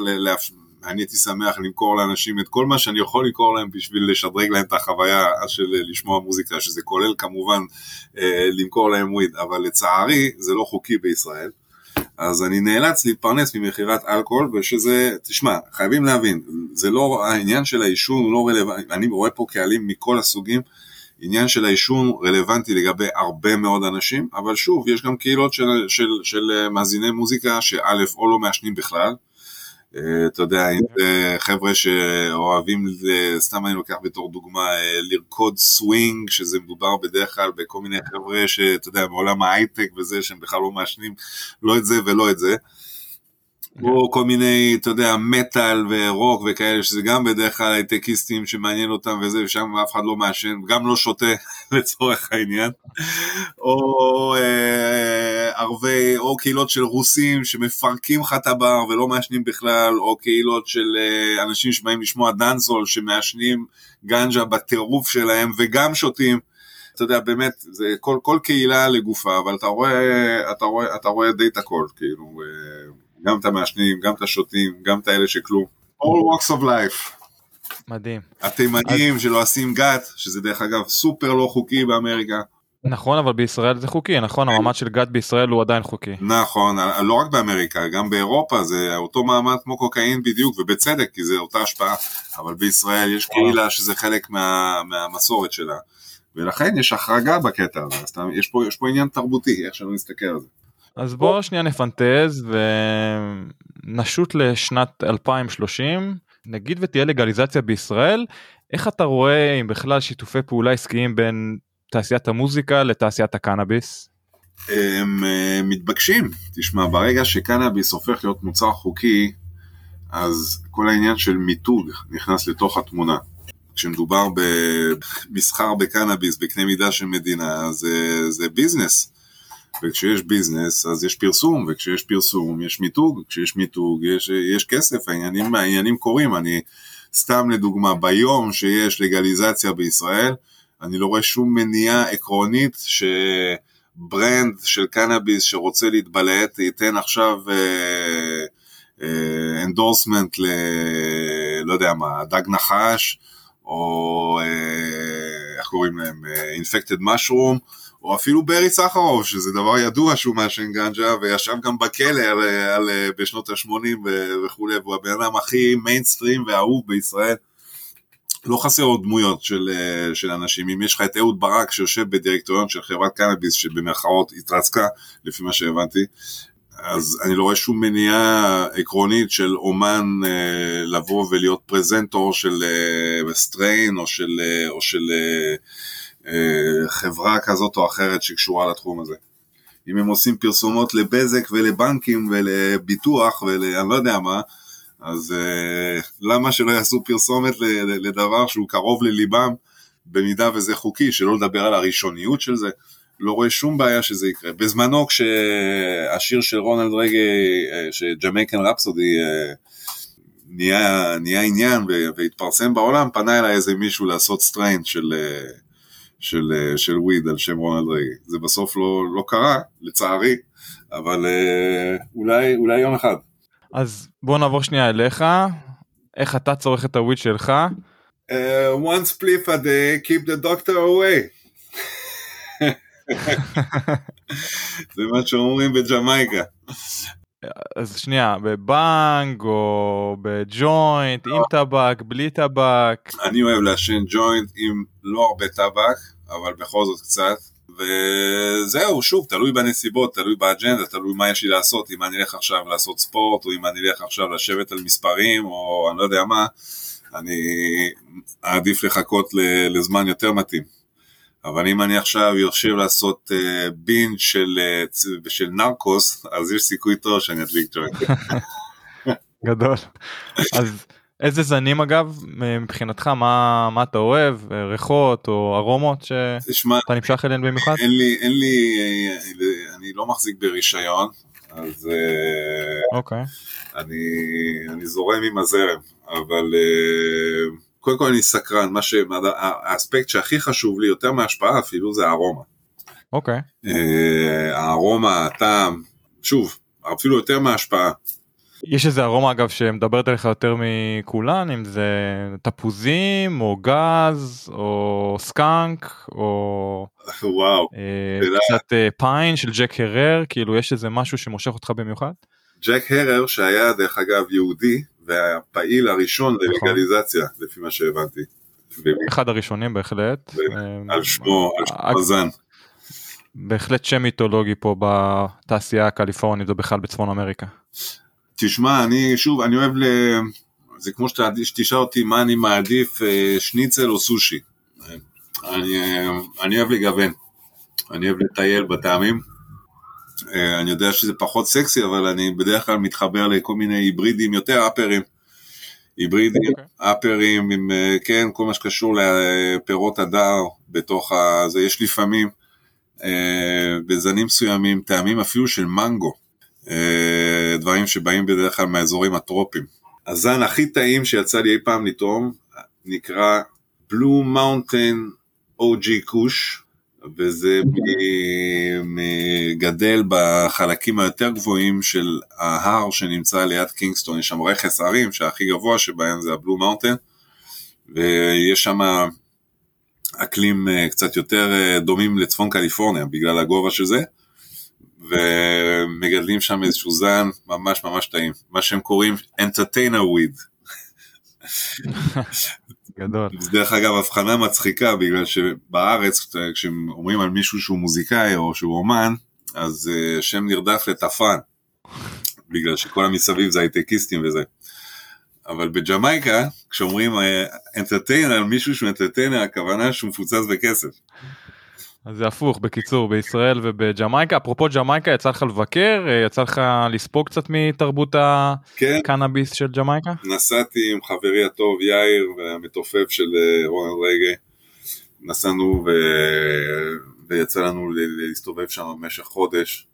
אני הייתי שמח למכור לאנשים את כל מה שאני יכול למכור להם בשביל לשדרג להם את החוויה של אה, לשמוע מוזיקה, שזה כולל כמובן אה, למכור להם וויד, אבל לצערי זה לא חוקי בישראל. אז אני נאלץ להתפרנס ממכירת אלכוהול, ושזה, תשמע, חייבים להבין, זה לא, העניין של העישון הוא לא רלוונטי, אני רואה פה קהלים מכל הסוגים, עניין של העישון רלוונטי לגבי הרבה מאוד אנשים, אבל שוב, יש גם קהילות של, של, של אה, מאזיני מוזיקה שא' או לא מעשנים בכלל, אתה יודע, אם זה חבר'ה שאוהבים, ל- סתם אני לוקח בתור דוגמה, אה, לרקוד סווינג, שזה מדובר בדרך כלל בכל מיני חבר'ה שאתה יודע, בעולם ההייטק וזה, שהם בכלל לא מעשנים לא את זה ולא את זה. או כל מיני, אתה יודע, מטאל ורוק וכאלה, שזה גם בדרך כלל הייטקיסטים שמעניין אותם וזה, ושם אף אחד לא מעשן, גם לא שותה [laughs] לצורך העניין. או אה, ערבי, או קהילות של רוסים שמפרקים לך את הבר ולא מעשנים בכלל, או קהילות של אה, אנשים שבאים לשמוע דאנסהול שמעשנים גנג'ה בטירוף שלהם וגם שותים. אתה יודע, באמת, זה כל, כל קהילה לגופה, אבל אתה רואה, אתה רואה, אתה רואה די את הכל, כאילו, אה, גם את המעשנים, גם את השותים, גם את האלה שכלום. all walks of life. מדהים. התימנים שלא עושים גת, שזה דרך אגב סופר לא חוקי באמריקה. נכון, אבל בישראל זה חוקי, נכון? המעמד של גת בישראל הוא עדיין חוקי. נכון, לא רק באמריקה, גם באירופה זה אותו מעמד כמו קוקאין בדיוק, ובצדק, כי זה אותה השפעה. אבל בישראל יש קהילה שזה חלק מה, מהמסורת שלה. ולכן יש החרגה בקטע הזה, אז יש פה, יש פה עניין תרבותי, איך שלא נסתכל על זה. אז בוא שנייה נפנטז ונשוט לשנת 2030, נגיד ותהיה לגליזציה בישראל, איך אתה רואה אם בכלל שיתופי פעולה עסקיים בין תעשיית המוזיקה לתעשיית הקנאביס? הם אה, מתבקשים. תשמע, ברגע שקנאביס הופך להיות מוצר חוקי, אז כל העניין של מיתוג נכנס לתוך התמונה. כשמדובר במסחר [laughs] בקנאביס בקנה מידה של מדינה, זה, זה ביזנס. וכשיש ביזנס, אז יש פרסום, וכשיש פרסום, יש מיתוג, כשיש מיתוג, יש, יש כסף, העניינים, העניינים קורים. אני, סתם לדוגמה, ביום שיש לגליזציה בישראל, אני לא רואה שום מניעה עקרונית ש brand של קנאביס שרוצה להתבלט ייתן עכשיו endorsement ל... לא יודע מה, דג נחש, או אה, איך קוראים להם, Infected Mushroom, או אפילו ברי סחרוב, שזה דבר ידוע שהוא מעשן גנג'ה, וישב גם בכלא על, על, בשנות ה-80 וכולי, והוא הבן אדם הכי מיינסטרים ואהוב בישראל. לא חסר עוד דמויות של, של אנשים, אם יש לך את אהוד ברק שיושב בדירקטוריון של חברת קנאביס שבמרכאות התרסקה, לפי מה שהבנתי, אז אני לא רואה שום מניעה עקרונית של אומן אה, לבוא ולהיות פרזנטור של אה, סטריין או של, אה, או של אה, חברה כזאת או אחרת שקשורה לתחום הזה. אם הם עושים פרסומות לבזק ולבנקים ולביטוח ואני לא יודע מה, אז uh, למה שלא יעשו פרסומת לדבר שהוא קרוב לליבם, במידה וזה חוקי, שלא לדבר על הראשוניות של זה, לא רואה שום בעיה שזה יקרה. בזמנו כשהשיר של רונלד רגי, ש Jamaican Rhapsody, נהיה, נהיה עניין והתפרסם בעולם, פנה אליי איזה מישהו לעשות strain של, של, של וויד על שם רונלד רגי. זה בסוף לא, לא קרה, לצערי, אבל אולי, אולי יום אחד. אז בוא נעבור שנייה אליך, איך אתה צורך את הוויד שלך? Uh, one spliff a day, keep the doctor away. [laughs] זה מה שאומרים בג'מייקה. אז שנייה, בבנג או בג'וינט, עם טבק, בלי טבק? אני אוהב לעשן ג'וינט עם לא הרבה טבק, אבל בכל זאת קצת. וזהו, שוב, תלוי בנסיבות, תלוי באג'נדה, תלוי מה יש לי לעשות, אם אני אלך עכשיו לעשות ספורט, או אם אני אלך עכשיו לשבת על מספרים, או אני לא יודע מה, אני אעדיף לחכות לזמן יותר מתאים. אבל אם אני עכשיו יושב לעשות uh, בינג' של, uh, של נרקוס, אז יש סיכוי טוב שאני אדליק ג'וינט. [laughs] גדול. אז איזה זנים אגב מבחינתך מה מה אתה אוהב ריחות או ארומות שאתה נמשך אליהן במיוחד? אין לי אין לי אני לא מחזיק ברישיון אז אוקיי אני אני זורם עם הזרם אבל קודם כל אני סקרן מה שהאספקט שהכי חשוב לי יותר מההשפעה אפילו זה הארומה. אוקיי. הארומה הטעם שוב אפילו יותר מההשפעה. יש איזה ארומה אגב שמדברת עליך יותר מכולן אם זה תפוזים או גז או סקאנק או וואו אה, קצת אה, פיין של ג'ק הרר כאילו יש איזה משהו שמושך אותך במיוחד. ג'ק הרר שהיה דרך אגב יהודי והפעיל הראשון ללגליזציה לפי מה שהבנתי. אחד הראשונים בהחלט. על שמו, על שמו הזן. בהחלט שם מיתולוגי פה בתעשייה הקליפורנית ובכלל בצפון אמריקה. תשמע, אני שוב, אני אוהב ל... זה כמו שתשאל אותי מה אני מעדיף, אה, שניצל או סושי. אני, אה, אני אוהב לגוון, אני אוהב לטייל בטעמים. אה, אני יודע שזה פחות סקסי, אבל אני בדרך כלל מתחבר לכל מיני היברידים יותר אפרים. היברידים, אוקיי. אפרים, עם, כן, כל מה שקשור לפירות הדר בתוך ה... זה יש לפעמים בזנים מסוימים טעמים אפילו של מנגו. אה, דברים שבאים בדרך כלל מהאזורים הטרופיים. הזן הכי טעים שיצא לי אי פעם לטעום נקרא Blue Mountain OG Kush, וזה מגדל בחלקים היותר גבוהים של ההר שנמצא ליד קינגסטון, יש שם רכס הרים שהכי גבוה שבהם זה ה Blue Mountain, ויש שם אקלים אה, קצת יותר אה, דומים לצפון קליפורניה בגלל הגובה של זה, ומגדלים שם איזשהו זן ממש ממש טעים, מה שהם קוראים entertainer weed. גדול. [laughs] דרך אגב הבחנה מצחיקה בגלל שבארץ כשהם אומרים על מישהו שהוא מוזיקאי או שהוא אומן אז uh, השם נרדף לטפן בגלל שכל המסביב זה הייטקיסטים וזה. אבל בג'מייקה כשאומרים אנטרטיינר על מישהו שהוא אנטרטיינר הכוונה שהוא מפוצץ בכסף. אז זה הפוך בקיצור בישראל ובג'מייקה. אפרופו ג'מייקה יצא לך לבקר? אה, יצא לך לספוג קצת מתרבות כן, הקנאביס של ג'מייקה? נסעתי עם חברי הטוב יאיר והמתופף של אה, רונלד רגע, נסענו ו... ויצא לנו להסתובב שם במשך חודש,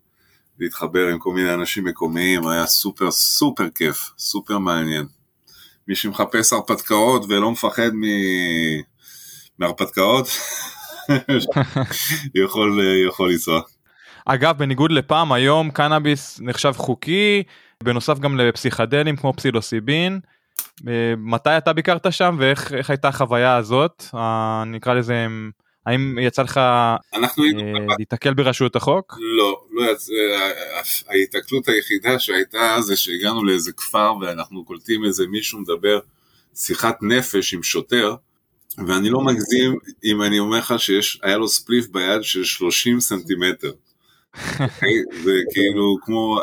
להתחבר עם כל מיני אנשים מקומיים, היה סופר סופר כיף, סופר מעניין. מי שמחפש הרפתקאות ולא מפחד מ... מהרפתקאות, [laughs] יכול, יכול לנסוע. אגב בניגוד לפעם היום קנאביס נחשב חוקי בנוסף גם לפסיכדלים כמו פסילוסיבין. אה, מתי אתה ביקרת שם ואיך איך הייתה החוויה הזאת אה, נקרא לזה האם יצא לך אה, להיתקל ברשויות החוק? לא, לא יצא, ההיתקלות היחידה שהייתה זה שהגענו לאיזה כפר ואנחנו קולטים איזה מישהו מדבר שיחת נפש עם שוטר ואני לא מגזים אם אני אומר לך שיש, היה לו ספליף ביד של 30 סנטימטר. אוקיי? זה כאילו כמו,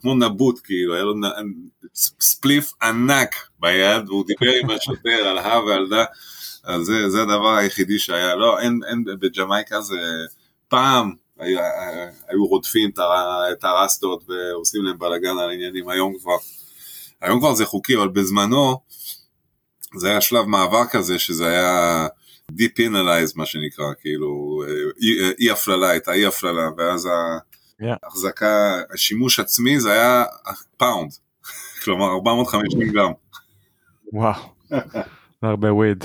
כמו נבוט כאילו, היה לו נ- ספליף ענק ביד והוא דיבר עם השוטר על הא ועל דה. אז זה, זה הדבר היחידי שהיה, לא, אין, אין בג'מייקה זה פעם היו, היו רודפים את הרסטות ועושים להם בלאגן על העניינים, היום כבר, היום כבר זה חוקי, אבל בזמנו זה היה שלב מעבר כזה שזה היה depenalized מה שנקרא, כאילו אי, אי הפללה, הייתה אי הפללה, ואז. ההחזקה, השימוש עצמי זה היה pound, [laughs] כלומר 450 גרם. וואו. זה הרבה weed.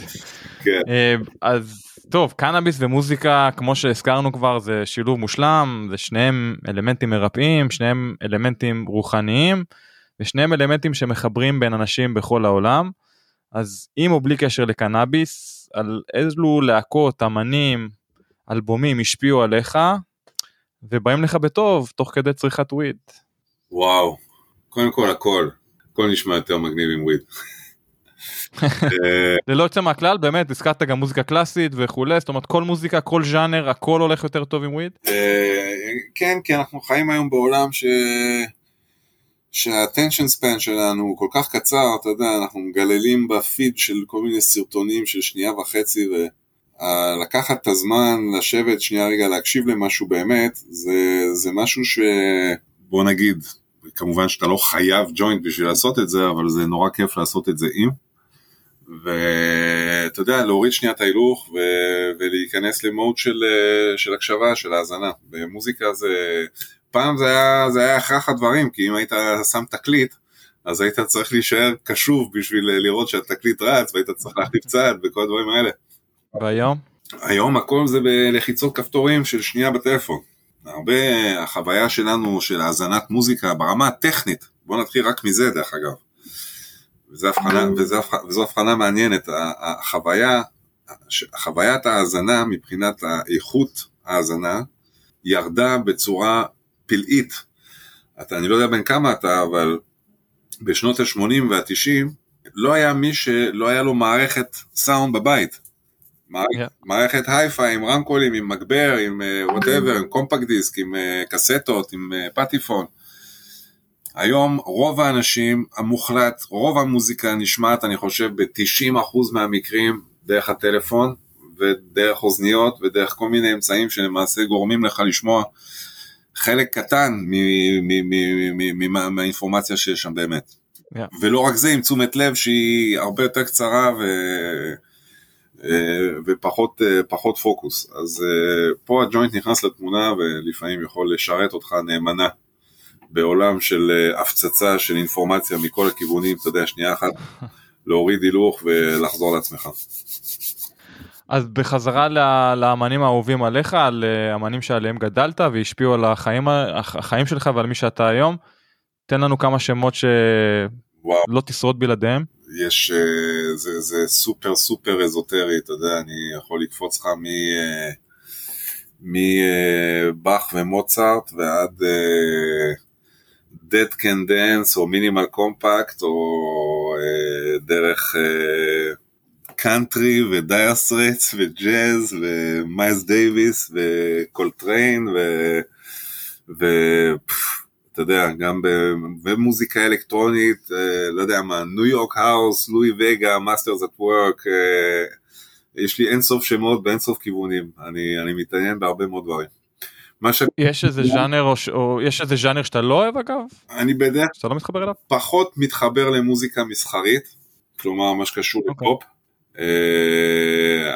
כן. אה, אז טוב קנאביס ומוזיקה כמו שהזכרנו כבר זה שילוב מושלם זה שניהם אלמנטים מרפאים שניהם אלמנטים רוחניים ושניהם אלמנטים שמחברים בין אנשים בכל העולם. אז עם או בלי קשר לקנאביס על אילו להקות אמנים אלבומים השפיעו עליך ובאים לך בטוב תוך כדי צריכת וויד. וואו, קודם כל הכל, הכל נשמע יותר מגניב עם וויד. [laughs] ללא יוצא מהכלל באמת הזכרת גם מוזיקה קלאסית וכולי זאת אומרת כל מוזיקה כל ז'אנר הכל הולך יותר טוב עם וויד. אה, כן, כי אנחנו חיים היום בעולם ש... שהאטנשן ספן שלנו הוא כל כך קצר, אתה יודע, אנחנו מגללים בפיד של כל מיני סרטונים של שנייה וחצי, ולקחת את הזמן, לשבת שנייה רגע, להקשיב למשהו באמת, זה, זה משהו ש... בוא נגיד, כמובן שאתה לא חייב ג'וינט בשביל לעשות את זה, אבל זה נורא כיף לעשות את זה עם. ואתה יודע, להוריד שנייה את ההילוך ו- ולהיכנס למוד של, אה, של הקשבה, של האזנה. במוזיקה זה, פעם זה היה, זה היה הכרח הדברים, כי אם היית שם תקליט, אז היית צריך להישאר קשוב בשביל לראות שהתקליט רץ, והיית צריך להחליף צעד וכל הדברים האלה. והיום? היום הכל זה בלחיצות כפתורים של שנייה בטלפון. הרבה, החוויה שלנו של האזנת מוזיקה ברמה הטכנית, בוא נתחיל רק מזה דרך אגב. וזו הבחנה, וזו, הבח- וזו הבחנה מעניינת, החוויה, חוויית ההאזנה מבחינת האיכות ההאזנה ירדה בצורה פלאית. אתה, אני לא יודע בין כמה אתה, אבל בשנות ה-80 וה-90 לא היה מי שלא היה לו מערכת סאונד בבית. מערכת, Yeah. מערכת הייפיי עם רמקולים, עם מגבר, עם whatever, עם קומפקט דיסק, עם אה, קסטות, עם אה, פטיפון. היום רוב האנשים המוחלט, רוב המוזיקה נשמעת אני חושב ב-90% מהמקרים דרך הטלפון ודרך אוזניות ודרך כל מיני אמצעים שלמעשה גורמים לך לשמוע חלק קטן מהאינפורמציה שיש שם באמת. Yeah. ולא רק זה, עם תשומת לב שהיא הרבה יותר קצרה ו... אה, ופחות פחות פוקוס. אז אה, פה הג'וינט נכנס לתמונה ולפעמים יכול לשרת אותך נאמנה בעולם של אה, הפצצה של אינפורמציה מכל הכיוונים, אתה יודע, שנייה אחת להוריד הילוך ולחזור לעצמך. אז בחזרה לאמנים האהובים עליך, על אמנים שעליהם גדלת והשפיעו על החיים, החיים שלך ועל מי שאתה היום, תן לנו כמה שמות שלא תשרוד בלעדיהם. יש, אה, זה, זה סופר סופר אזוטרי, אתה יודע, אני יכול לקפוץ לך מ... מבאך אה, ומוצרט ועד Dead Can Dance או Minimal Compact או דרך country ו Dire Straits וג'אז ומיילס דייוויס וקולטריין ו... ו... אתה יודע, גם במוזיקה אלקטרונית, אה, לא יודע מה, New York house, לואי וגה, Masters at Work, יש לי אינסוף שמות באינסוף כיוונים, אני, אני מתעניין בהרבה מאוד דברים. ש... יש איזה ז'אנר או, ש... או יש איזה ז'אנר שאתה לא אוהב אגב? אני בדרך שאתה לא מתחבר אליו? פחות מתחבר למוזיקה מסחרית, כלומר מה שקשור okay. אוקיי. לפופ, אה,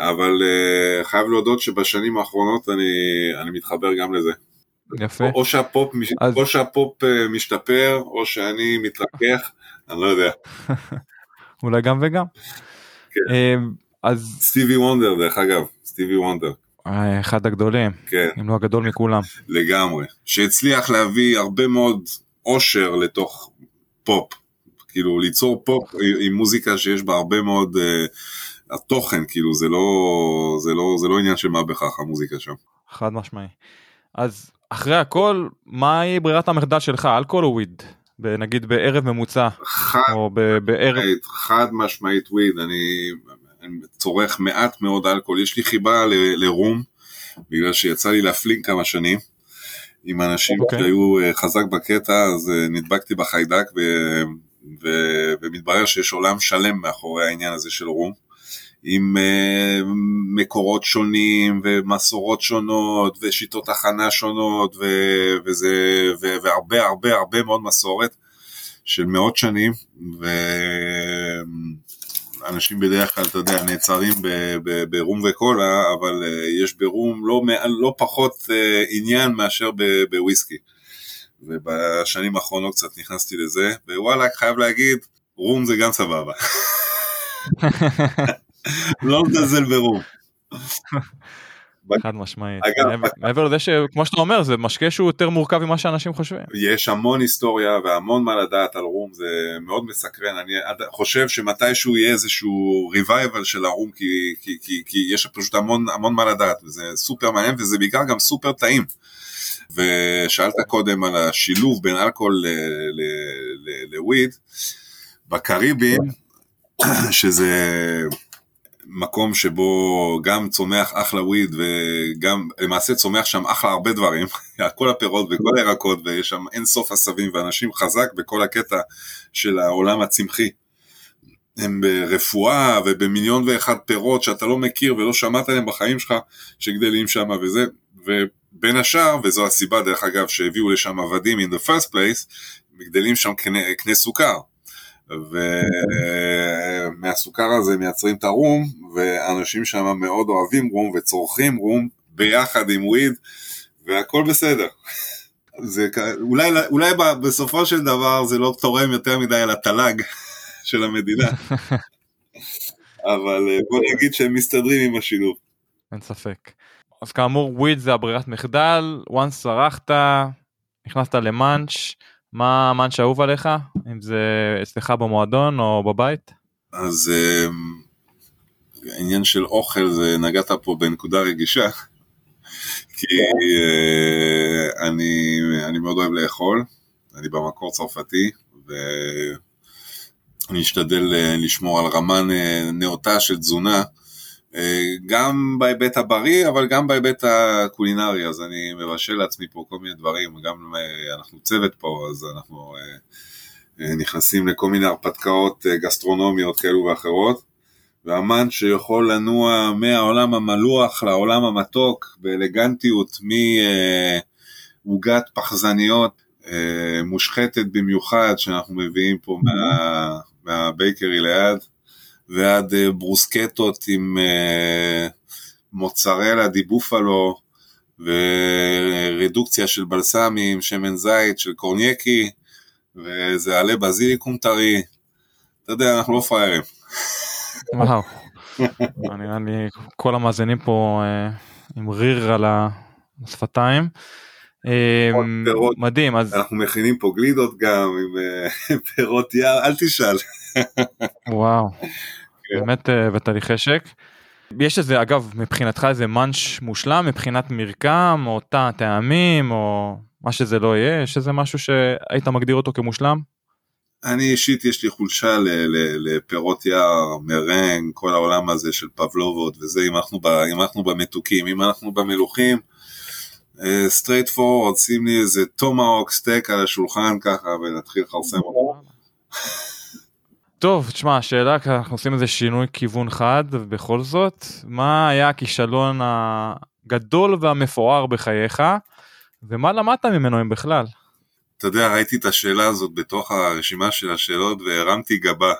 אבל אה, חייב להודות שבשנים האחרונות אני, אני מתחבר גם לזה. יפה. או, או, שהפופ, אז... או שהפופ אה, משתפר, או שאני מתרכך, אני לא יודע. [laughs] אולי גם וגם. כן. אז... סטיבי וונדר דרך אגב, סטיבי וונדר. אחד הגדולים, כן. אם לא הגדול מכולם. לגמרי. שהצליח להביא הרבה מאוד אושר לתוך פופ. כאילו ליצור פופ עם מוזיקה שיש בה הרבה מאוד uh, התוכן, כאילו זה לא, זה, לא, זה לא עניין של מה בכך המוזיקה שם. חד משמעי. אז אחרי הכל, מהי ברירת המחדל שלך, אלכוהול או weed? נגיד בערב ממוצע, חד, או ב- בערב... חד משמעית weed, אני, אני צורך מעט מאוד אלכוהול, יש לי חיבה ל- לרום, בגלל שיצא לי להפלינג כמה שנים. עם אנשים okay. אוקיי. שהיו אה, חזק בקטע, אז אה, נדבקתי בחיידק ו... ו... ומתברר שיש עולם שלם מאחורי העניין הזה של רום. עם uh, מקורות שונים ומסורות שונות ושיטות הכנה שונות ו, וזה, ו, והרבה הרבה הרבה מאוד מסורת של מאות שנים ואנשים בדרך כלל, אתה יודע, נעצרים ברום וקולה, אבל uh, יש ברום לא, לא פחות uh, עניין מאשר בוויסקי. ובשנים האחרונות קצת נכנסתי לזה, ווואלה, חייב להגיד, רום זה גם סבבה. [laughs] לא מזלזל ברום. חד משמעית. מעבר לזה שכמו שאתה אומר זה משקה שהוא יותר מורכב ממה שאנשים חושבים. יש המון היסטוריה והמון מה לדעת על רום זה מאוד מסקרן אני חושב שמתישהו יהיה איזשהו ריווייבל של הרום כי, כי, כי, כי יש פשוט המון המון מה לדעת וזה סופר מעניין וזה בעיקר גם סופר טעים. ושאלת קודם על השילוב בין אלכוהול לוויד בקריבים שזה מקום שבו גם צומח אחלה וויד וגם למעשה צומח שם אחלה הרבה דברים, [laughs] כל הפירות וכל הירקות ויש שם אין סוף עשבים ואנשים חזק בכל הקטע של העולם הצמחי. הם ברפואה ובמיליון ואחד פירות שאתה לא מכיר ולא שמעת עליהם בחיים שלך שגדלים שם וזה, ובין השאר, וזו הסיבה דרך אגב שהביאו לשם עבדים in the first place, גדלים שם קנה, קנה סוכר. ומהסוכר הזה מייצרים את הרום, ואנשים שם מאוד אוהבים רום וצורכים רום ביחד עם וויד, והכל בסדר. זה אולי, אולי בסופו של דבר זה לא תורם יותר מדי לתל"ג של המדינה, [laughs] אבל אה, בוא נגיד שהם מסתדרים עם השילוב. אין ספק. אז כאמור וויד זה הברירת מחדל, once צרחת, נכנסת למאנץ', מה המאנץ' האהוב עליך, אם זה אצלך במועדון או בבית? אז אמ, העניין של אוכל זה נגעת פה בנקודה רגישה, [laughs] כי אה, אני, אני מאוד אוהב לאכול, אני במקור צרפתי, ואני אשתדל אה, לשמור על רמה נאותה של תזונה, גם בהיבט הבריא, אבל גם בהיבט הקולינרי, אז אני מבשל לעצמי פה כל מיני דברים, גם אה, אנחנו צוות פה, אז אנחנו אה, נכנסים לכל מיני הרפתקאות גסטרונומיות כאלו ואחרות, ואמן שיכול לנוע מהעולם המלוח לעולם המתוק באלגנטיות, מעוגת פחזניות מושחתת במיוחד, שאנחנו מביאים פה מה, מהבייקרי ליד, ועד אה, ברוסקטות עם אה, מוצרלה די בופלו ורדוקציה של בלסמים, שמן זית של קורניאקי וזה עלה בזיליקום טרי. אתה יודע, אנחנו לא פראיירים. וואו. נראה לי כל המאזינים פה אה, עם ריר על השפתיים. מדהים אז אנחנו מכינים פה גלידות גם עם [laughs] פירות יער אל תשאל. וואו. [laughs] כן. באמת אה, בתהליך חשק. יש איזה אגב מבחינתך איזה מאנץ' מושלם מבחינת מרקם או תא טעמים או מה שזה לא יהיה יש איזה משהו שהיית מגדיר אותו כמושלם? אני אישית יש לי חולשה לפירות יער, מרנג, כל העולם הזה של פבלובות וזה, אם אנחנו, ב, אם אנחנו במתוקים, אם אנחנו במלוחים, straight uh, forward, שים לי איזה tomahawk סטייק על השולחן ככה ונתחיל לכרסם אותו. טוב, תשמע, השאלה, אנחנו עושים איזה שינוי כיוון חד, ובכל זאת, מה היה הכישלון הגדול והמפואר בחייך, ומה למדת ממנו אם בכלל? אתה יודע, ראיתי את השאלה הזאת בתוך הרשימה של השאלות והרמתי גבה.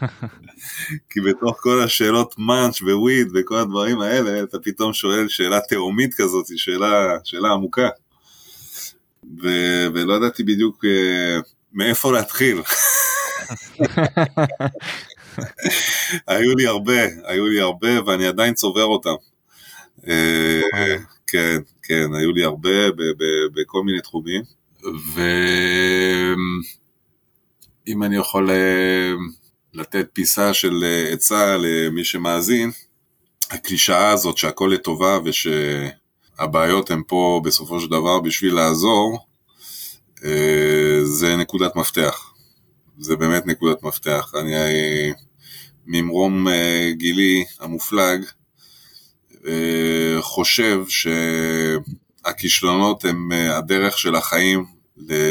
[laughs] כי בתוך כל השאלות מאנץ' וויד וכל הדברים האלה, אתה פתאום שואל שאלה תהומית כזאת, שאלה, שאלה עמוקה. ו- ולא ידעתי בדיוק uh, מאיפה להתחיל. [laughs] היו לי הרבה, היו לי הרבה ואני עדיין צובר אותם. אה, כן, כן, היו לי הרבה בכל מיני תחומים. ואם אני יכול אה, לתת פיסה של אה, עצה למי שמאזין, הקלישאה הזאת שהכל לטובה ושהבעיות הן פה בסופו של דבר בשביל לעזור, זה נקודת מפתח. זה באמת נקודת מפתח. אני ממרום אה, גילי המופלג אה, חושב שהכישלונות הם אה, הדרך של החיים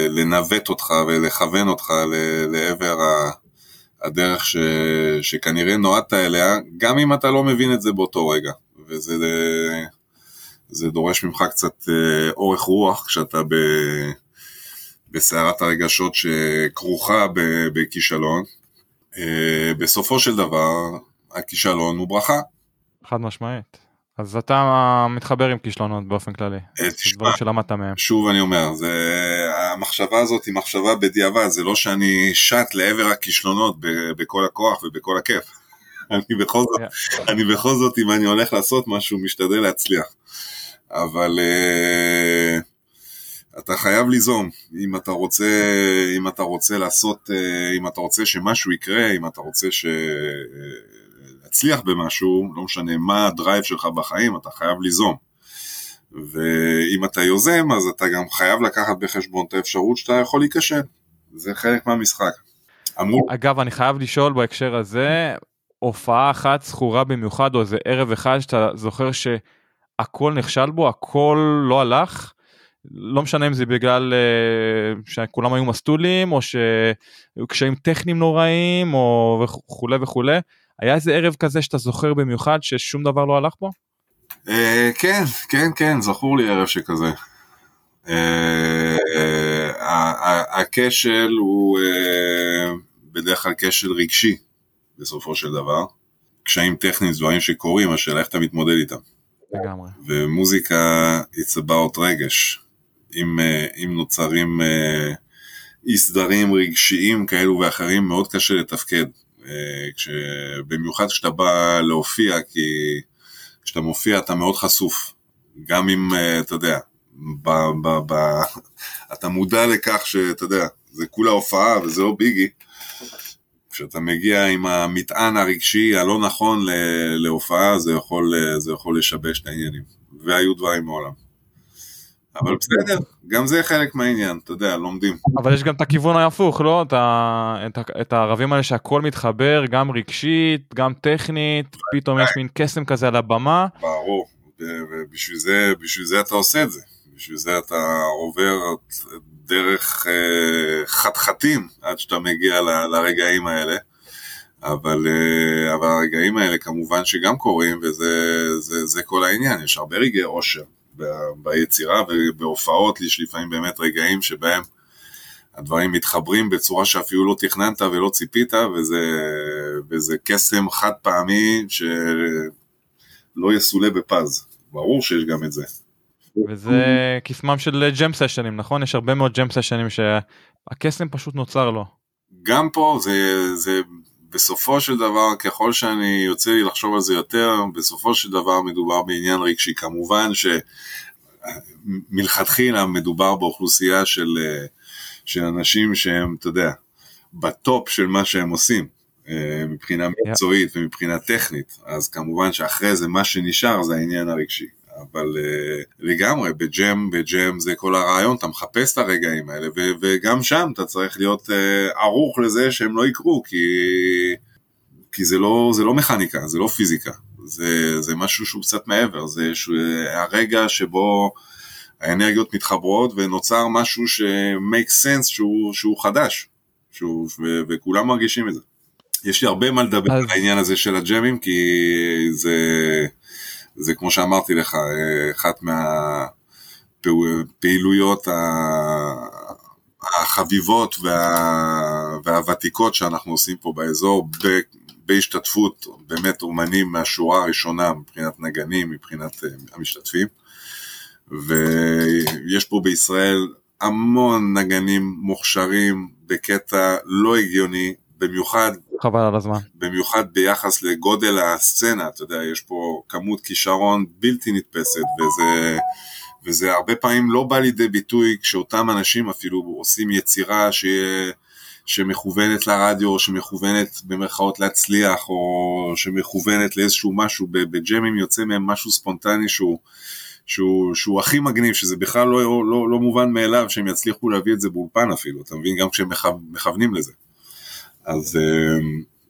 לנווט אותך ולכוון אותך לעבר הדרך ש, שכנראה נועדת אליה, גם אם אתה לא מבין את זה באותו רגע. וזה זה דורש ממך קצת אורך רוח כשאתה ב... בסערת הרגשות שכרוכה בכישלון. אה, בסופו של דבר, הכישלון הוא ברכה. חד משמעית. אז אתה מתחבר עם כישלונות באופן כללי. אה, תשמע, שלמדת מהם. שוב אני אומר, זה, המחשבה הזאת היא מחשבה בדיעבד, זה לא שאני שט לעבר הכישלונות בכל הכוח ובכל הכיף. [laughs] אני בכל זאת, yeah. אני בכל זאת, אם אני הולך לעשות משהו, משתדל להצליח. אבל uh, אתה חייב ליזום, אם אתה רוצה, אם אתה רוצה לעשות, אה, אם אתה רוצה שמשהו יקרה, אם אתה רוצה ש... להצליח במשהו, לא משנה מה הדרייב שלך בחיים, אתה חייב ליזום. ואם אתה יוזם, אז אתה גם חייב לקחת בחשבון את האפשרות שאתה יכול להיכשל. זה חלק מהמשחק. אמור... אגב, אני חייב לשאול בהקשר הזה, הופעה אחת זכורה במיוחד, או איזה ערב אחד שאתה זוכר שהכל נכשל בו, הכל לא הלך, לא משנה אם זה בגלל uh, שכולם היו מסטולים או שהיו קשיים טכניים נוראים או וכולי וכולי. היה איזה ערב כזה שאתה זוכר במיוחד ששום דבר לא הלך בו? Uh, כן, כן, כן, זכור לי ערב שכזה. Uh, uh, הכשל הוא בדרך כלל כשל רגשי בסופו של דבר. קשיים טכניים זה דברים שקורים, השאלה איך אתה מתמודד איתם. לגמרי. ומוזיקה it's about רגש. אם, אה, אם נוצרים אה, אי סדרים רגשיים כאלו ואחרים, מאוד קשה לתפקד. אה, כש, במיוחד כשאתה בא להופיע, כי כשאתה מופיע אתה מאוד חשוף. גם אם, אתה יודע, ב, ב, ב, אתה מודע לכך שאתה יודע, זה כולה הופעה וזה לא ביגי. כשאתה מגיע עם המטען הרגשי הלא נכון להופעה, זה יכול, זה יכול לשבש את העניינים. והיו דברים מעולם. אבל בסדר, גם זה חלק מהעניין, אתה יודע, לומדים. אבל יש גם את הכיוון ההפוך, לא? את, ה... את, ה... את הערבים האלה שהכל מתחבר, גם רגשית, גם טכנית, פתאום יש מין קסם כזה על הבמה. ברור, ובשביל זה, זה אתה עושה את זה. בשביל זה אתה עובר דרך אה, חתחתים עד שאתה מגיע ל... לרגעים האלה. אבל, אה, אבל הרגעים האלה כמובן שגם קורים וזה זה, זה כל העניין, יש הרבה רגעי אושר ביצירה ובהופעות יש לפעמים באמת רגעים שבהם הדברים מתחברים בצורה שאפילו לא תכננת ולא ציפית וזה, וזה קסם חד פעמי שלא יסולא בפז, ברור שיש גם את זה. וזה קסמם של ג'ם סשנים נכון? יש הרבה מאוד ג'ם סשנים שהקסם פשוט נוצר לו. גם פה זה, זה בסופו של דבר, ככל שאני יוצא לי לחשוב על זה יותר, בסופו של דבר מדובר בעניין רגשי. כמובן שמלכתחילה מדובר באוכלוסייה של, של אנשים שהם, אתה יודע, ב top של מה שהם עושים. אה, מבחינה מקצועית ומבחינה טכנית, אז כמובן שאחרי זה מה שנשאר זה העניין הרגשי. אבל uh, לגמרי, בג'ם, בג'ם זה כל הרעיון, אתה מחפש את הרגעים האלה, ו- וגם שם אתה צריך להיות uh, ערוך לזה שהם לא יקרו, כי, כי זה, לא, זה לא מכניקה, זה לא פיזיקה, זה, זה משהו שהוא קצת מעבר, זה ש- הרגע שבו האנרגיות מתחברות ונוצר משהו ש-make sense שהוא, שהוא חדש, שהוא, ו- וכולם מרגישים את זה. יש לי הרבה מה לדבר אז... על העניין הזה של הג'מים, כי זה... זה כמו שאמרתי לך, אחת מהפעילויות החביבות וה, והוותיקות שאנחנו עושים פה באזור, בהשתתפות באמת אומנים מהשורה הראשונה מבחינת נגנים, מבחינת אה, המשתתפים. ויש פה בישראל המון נגנים מוכשרים בקטע לא הגיוני, במיוחד, חבל על הזמן, במיוחד ביחס לגודל הסצנה, אתה יודע, יש פה כמות כישרון בלתי נתפסת, וזה, וזה הרבה פעמים לא בא לידי ביטוי כשאותם אנשים אפילו עושים יצירה שיהיה... שמכוונת לרדיו, או שמכוונת במרכאות להצליח, או שמכוונת לאיזשהו משהו, בג'מים יוצא מהם משהו ספונטני שהוא, שהוא, שהוא הכי מגניב, שזה בכלל לא, לא, לא מובן מאליו שהם יצליחו להביא את זה באולפן אפילו, אתה מבין? גם כשהם מכוונים לזה. אז אה,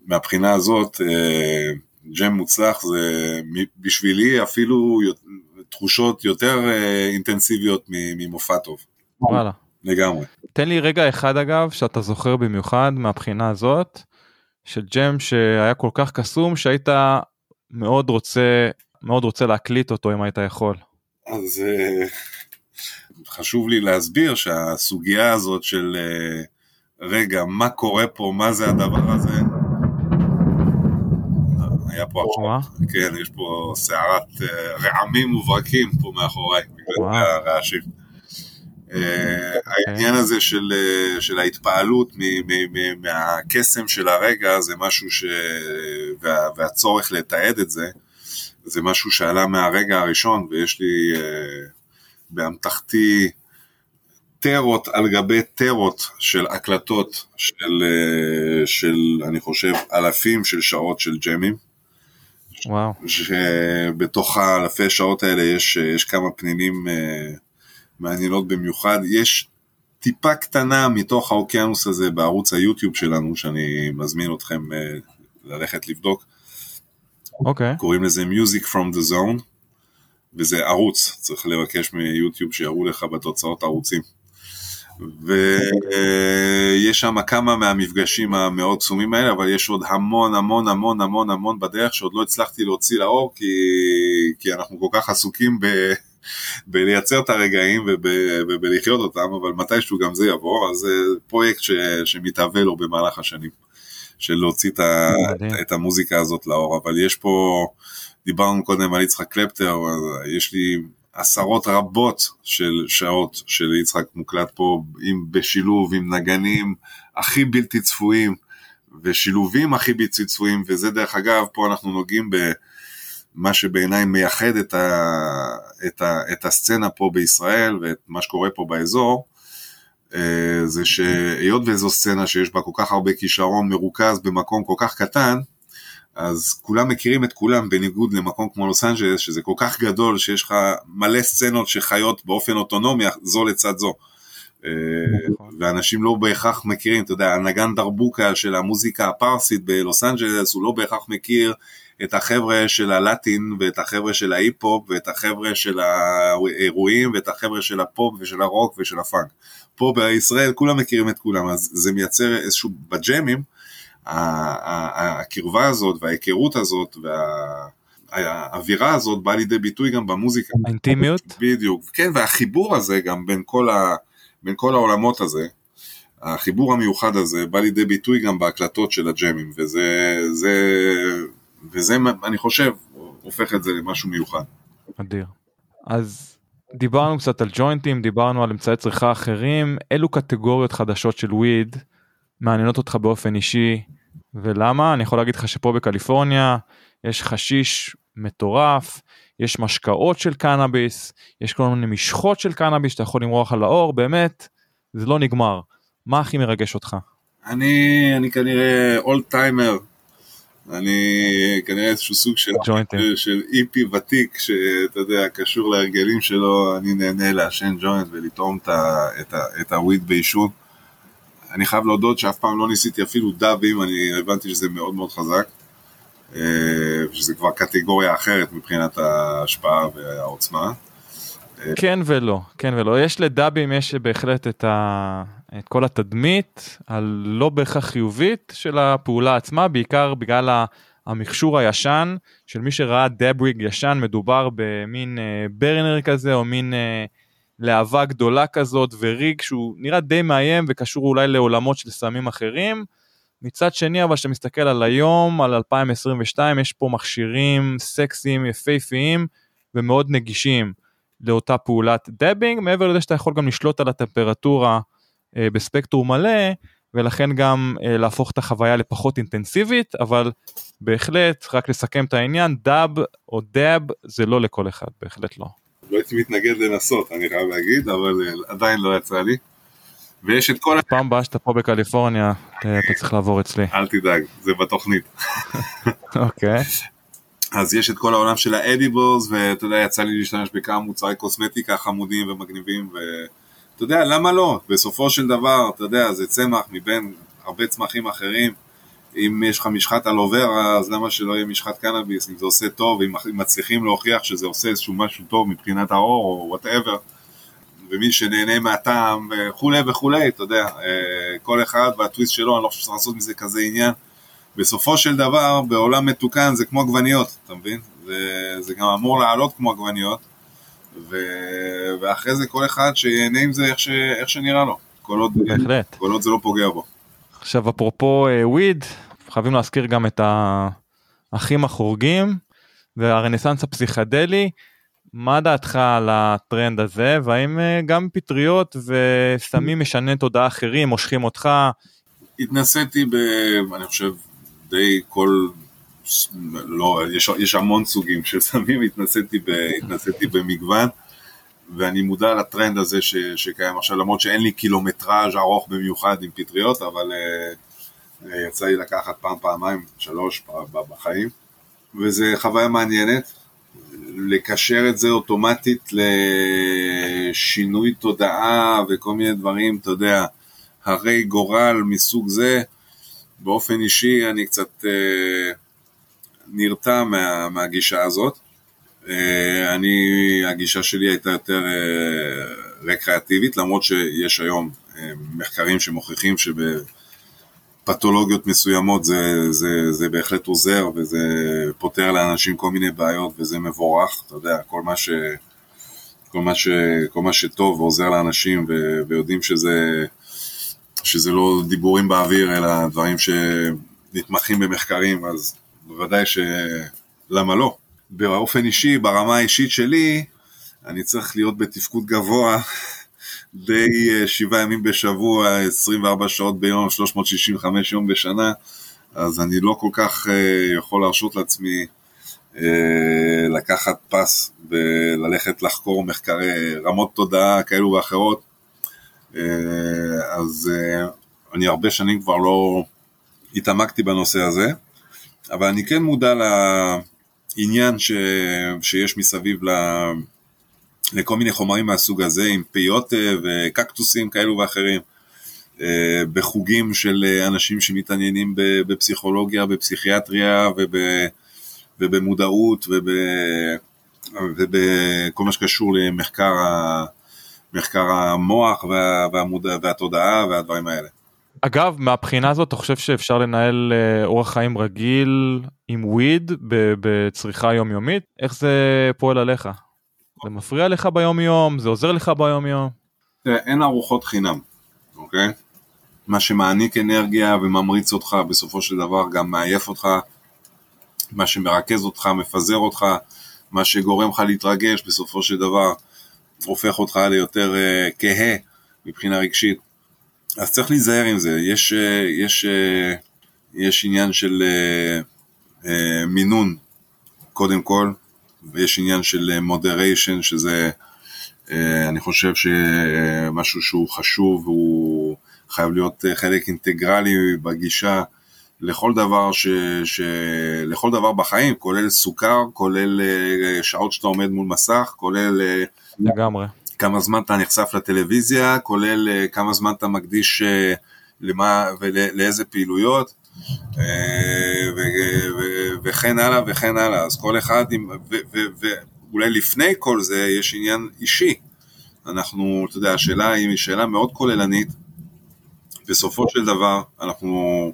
מהבחינה הזאת, אה, ג'ם מוצלח זה בשבילי אפילו תחושות יותר אה, אינטנסיביות ממופע טוב. וואלה. לגמרי. תן לי רגע אחד אגב שאתה זוכר במיוחד מהבחינה הזאת של ג'ם שהיה כל כך קסום שהיית מאוד רוצה מאוד רוצה להקליט אותו אם היית יכול. אז חשוב לי להסביר שהסוגיה הזאת של רגע, מה קורה פה, מה זה הדבר הזה? היה פה עכשיו, כן, יש פה סערת אה, רעמים וברקים פה מאחוריי, בגלל הרעשים. אה, העניין הזה של, אה, של ההתפעלות מהקסם של הרגע זה משהו ש... וה, והצורך לתעד את זה, זה משהו שעלה מהרגע הראשון ויש לי באמתחתי טרות על גבי טרות של הקלטות של, אה, של אני חושב אלפים של שעות של ג'מים. וואו. שבתוך האלפי שעות האלה יש, יש כמה פנינים uh, מעניינות במיוחד. יש טיפה קטנה מתוך האוקיינוס הזה בערוץ היוטיוב שלנו, שאני מזמין אתכם ללכת לבדוק. אוקיי. Okay. קוראים לזה Music from the Zone, וזה ערוץ, צריך לבקש מיוטיוב שיראו לך בתוצאות ערוצים. ויש שם כמה מהמפגשים המאוד קסומים האלה, אבל יש עוד המון המון המון המון המון בדרך שעוד לא הצלחתי להוציא לאור, כי, כי אנחנו כל כך עסוקים ב... בלייצר את הרגעים וב, ובלחיות אותם, אבל מתישהו גם זה יבוא, אז זה פרויקט ש, שמתהווה לו במהלך השנים, של להוציא את, ה, את המוזיקה הזאת לאור, אבל יש פה, דיברנו קודם על יצחק קלפטר, יש לי עשרות רבות של שעות של יצחק מוקלט פה, עם, בשילוב עם נגנים הכי בלתי צפויים, ושילובים הכי בלתי צפויים, וזה דרך אגב, פה אנחנו נוגעים במה שבעיניי מייחד את, ה, את, ה, את הסצנה פה בישראל, ואת מה שקורה פה באזור, אה, זה שהיות וזו סצנה שיש בה כל כך הרבה כישרון מרוכז במקום כל כך קטן, אז כולם מכירים את כולם בניגוד למקום כמו לוס אנג'לס שזה כל כך גדול שיש לך מלא סצנות שחיות באופן אוטונומי זו לצד זו. אה. ואנשים לא בהכרח מכירים, אתה יודע, הנגן דרבוקה של המוזיקה הפרסית בלוס אנג'לס הוא לא בהכרח מכיר את החבר'ה של הלטין ואת החבר'ה של ההיפ-הופ ואת החבר'ה של האירועים ואת החבר'ה של הפופ ושל הרוק ושל הפאנק. פה בישראל כולם מכירים את כולם, אז זה מייצר איזשהו, בג'אמים, הקרבה הזאת וההיכרות הזאת והאווירה הזאת באה לידי ביטוי גם במוזיקה. האינטימיות? בדיוק, כן, והחיבור הזה גם בין כל, ה, בין כל העולמות הזה, החיבור המיוחד הזה בא לידי ביטוי גם בהקלטות של הג'אמים, וזה, זה, וזה, אני חושב, הופך את זה למשהו מיוחד. אדיר. אז דיברנו קצת על ג'וינטים, דיברנו על אמצעי צריכה אחרים, אילו קטגוריות חדשות של וויד מעניינות אותך באופן אישי, ולמה? אני יכול להגיד לך שפה בקליפורניה יש חשיש מטורף, יש משקאות של קנאביס, יש כל מיני משחות של קנאביס שאתה יכול למרוח על האור, באמת, זה לא נגמר. מה הכי מרגש אותך? אני, אני כנראה אולד טיימר, אני כנראה איזשהו סוג של, של איפי ותיק שאתה יודע קשור להרגלים שלו אני נהנה לעשן ג'וינט ולטעום את הוויד בעישון. אני חייב להודות שאף פעם לא ניסיתי אפילו דאבים אני הבנתי שזה מאוד מאוד חזק. אה, שזה כבר קטגוריה אחרת מבחינת ההשפעה והעוצמה. כן ולא, כן ולא. יש לדאבים, יש בהחלט את, ה... את כל התדמית הלא בהכרח חיובית של הפעולה עצמה, בעיקר בגלל המכשור הישן של מי שראה דבריג ישן, מדובר במין אה, ברנר כזה או מין אה, להבה גדולה כזאת וריג שהוא נראה די מאיים וקשור אולי לעולמות של סמים אחרים. מצד שני אבל כשאתה מסתכל על היום, על 2022, יש פה מכשירים סקסיים, יפהפיים ומאוד נגישים. לאותה פעולת דבינג, מעבר לזה שאתה יכול גם לשלוט על הטמפרטורה אה, בספקטרום מלא, ולכן גם אה, להפוך את החוויה לפחות אינטנסיבית, אבל בהחלט, רק לסכם את העניין, דאב או דאב זה לא לכל אחד, בהחלט לא. לא הייתי מתנגד לנסות, אני חייב להגיד, אבל אה, עדיין לא יצא לי. ויש את כל... פעם הבאה שאתה פה בקליפורניה, אתה צריך לעבור אצלי. אל תדאג, זה בתוכנית. אוקיי. אז יש את כל העולם של ה edibles, ואתה יודע, יצא לי להשתמש בכמה מוצרי קוסמטיקה חמודים ומגניבים, ואתה יודע, למה לא? בסופו של דבר, אתה יודע, זה צמח מבין הרבה צמחים אחרים. אם יש לך משחת אלוורה, אז למה שלא יהיה משחת קנאביס? אם זה עושה טוב, אם מצליחים להוכיח שזה עושה איזשהו משהו טוב מבחינת העור או whatever, ומי שנהנה מהטעם וכולי וכולי, אתה יודע, אה, כל אחד והטוויסט שלו, אני לא חושב שצריך לעשות מזה כזה עניין. בסופו של דבר בעולם מתוקן זה כמו עגבניות, אתה מבין? זה, זה גם אמור לעלות כמו עגבניות, ו... ואחרי זה כל אחד שיהנה עם זה איך, ש... איך שנראה לו, כל עוד, כל עוד זה לא פוגע בו. עכשיו אפרופו וויד, uh, חייבים להזכיר גם את האחים החורגים והרנסאנס הפסיכדלי, מה דעתך על הטרנד הזה והאם uh, גם פטריות וסמים משנה תודעה אחרים מושכים אותך? התנסיתי ב... אני חושב די כל, לא, יש, יש המון סוגים של סמים, התנסיתי, ב, התנסיתי במגוון, ואני מודע לטרנד הזה ש, שקיים עכשיו, למרות שאין לי קילומטראז' ארוך במיוחד עם פטריות, אבל uh, יצא לי לקחת פעם, פעמיים, שלוש בחיים, וזו חוויה מעניינת. לקשר את זה אוטומטית לשינוי תודעה וכל מיני דברים, אתה יודע, הרי גורל מסוג זה, באופן אישי אני קצת אה, נרתע מה, מהגישה הזאת. אה, אני, הגישה שלי הייתה יותר אה, רקריאטיבית, למרות שיש היום אה, מחקרים שמוכיחים שבפתולוגיות מסוימות זה, זה, זה בהחלט עוזר וזה פותר לאנשים כל מיני בעיות וזה מבורך, אתה יודע, כל מה, ש, כל מה, ש, כל מה שטוב ועוזר לאנשים ו, ויודעים שזה שזה לא דיבורים באוויר, אלא דברים שנתמכים במחקרים, אז בוודאי שלמה לא. באופן אישי, ברמה האישית שלי, אני צריך להיות בתפקוד גבוה [laughs] די אה, שבעה ימים בשבוע, 24 שעות ביום, 365 יום בשנה, אז אני לא כל כך אה, יכול להרשות לעצמי אה, לקחת פס וללכת לחקור מחקרי רמות תודעה כאלו ואחרות. אז אני הרבה שנים כבר לא התעמקתי בנושא הזה, אבל אני כן מודע לעניין ש... שיש מסביב ל... לכל מיני חומרים מהסוג הזה, עם פיוטה וקקטוסים כאלו ואחרים, אה, בחוגים של אנשים שמתעניינים בפסיכולוגיה, בפסיכיאטריה וב... ובמודעות וב... ובכל מה שקשור למחקר. מחקר המוח וה... והמודע... והתודעה והדברים האלה. אגב, מהבחינה הזאת, אתה חושב שאפשר לנהל אה, אורח חיים רגיל עם וויד בצריכה יומיומית? איך זה פועל עליך? זה מפריע לך ביום יום? זה עוזר לך ביום יום? אין ארוחות חינם, אוקיי? מה שמעניק אנרגיה וממריץ אותך, בסופו של דבר גם מעייף אותך, מה שמרכז אותך, מפזר אותך, מה שגורם לך להתרגש, בסופו של דבר הופך אותך ליותר uh, כהה מבחינה רגשית. אז צריך להיזהר עם זה, יש, uh, יש, uh, יש עניין של uh, מינון קודם כל, ויש עניין של מודריישן, שזה אני חושב שמשהו שהוא חשוב, הוא חייב להיות חלק אינטגרלי בגישה לכל דבר, ש, ש, לכל דבר בחיים, כולל סוכר, כולל שעות שאתה עומד מול מסך, כולל... לגמרי. כמה זמן אתה נחשף לטלוויזיה, כולל uh, כמה זמן אתה מקדיש uh, למה ולאיזה פעילויות, uh, ו, ו, וכן הלאה וכן הלאה. אז כל אחד, ו, ו, ואולי לפני כל זה יש עניין אישי. אנחנו, אתה יודע, השאלה היא שאלה מאוד כוללנית. בסופו של דבר, אנחנו...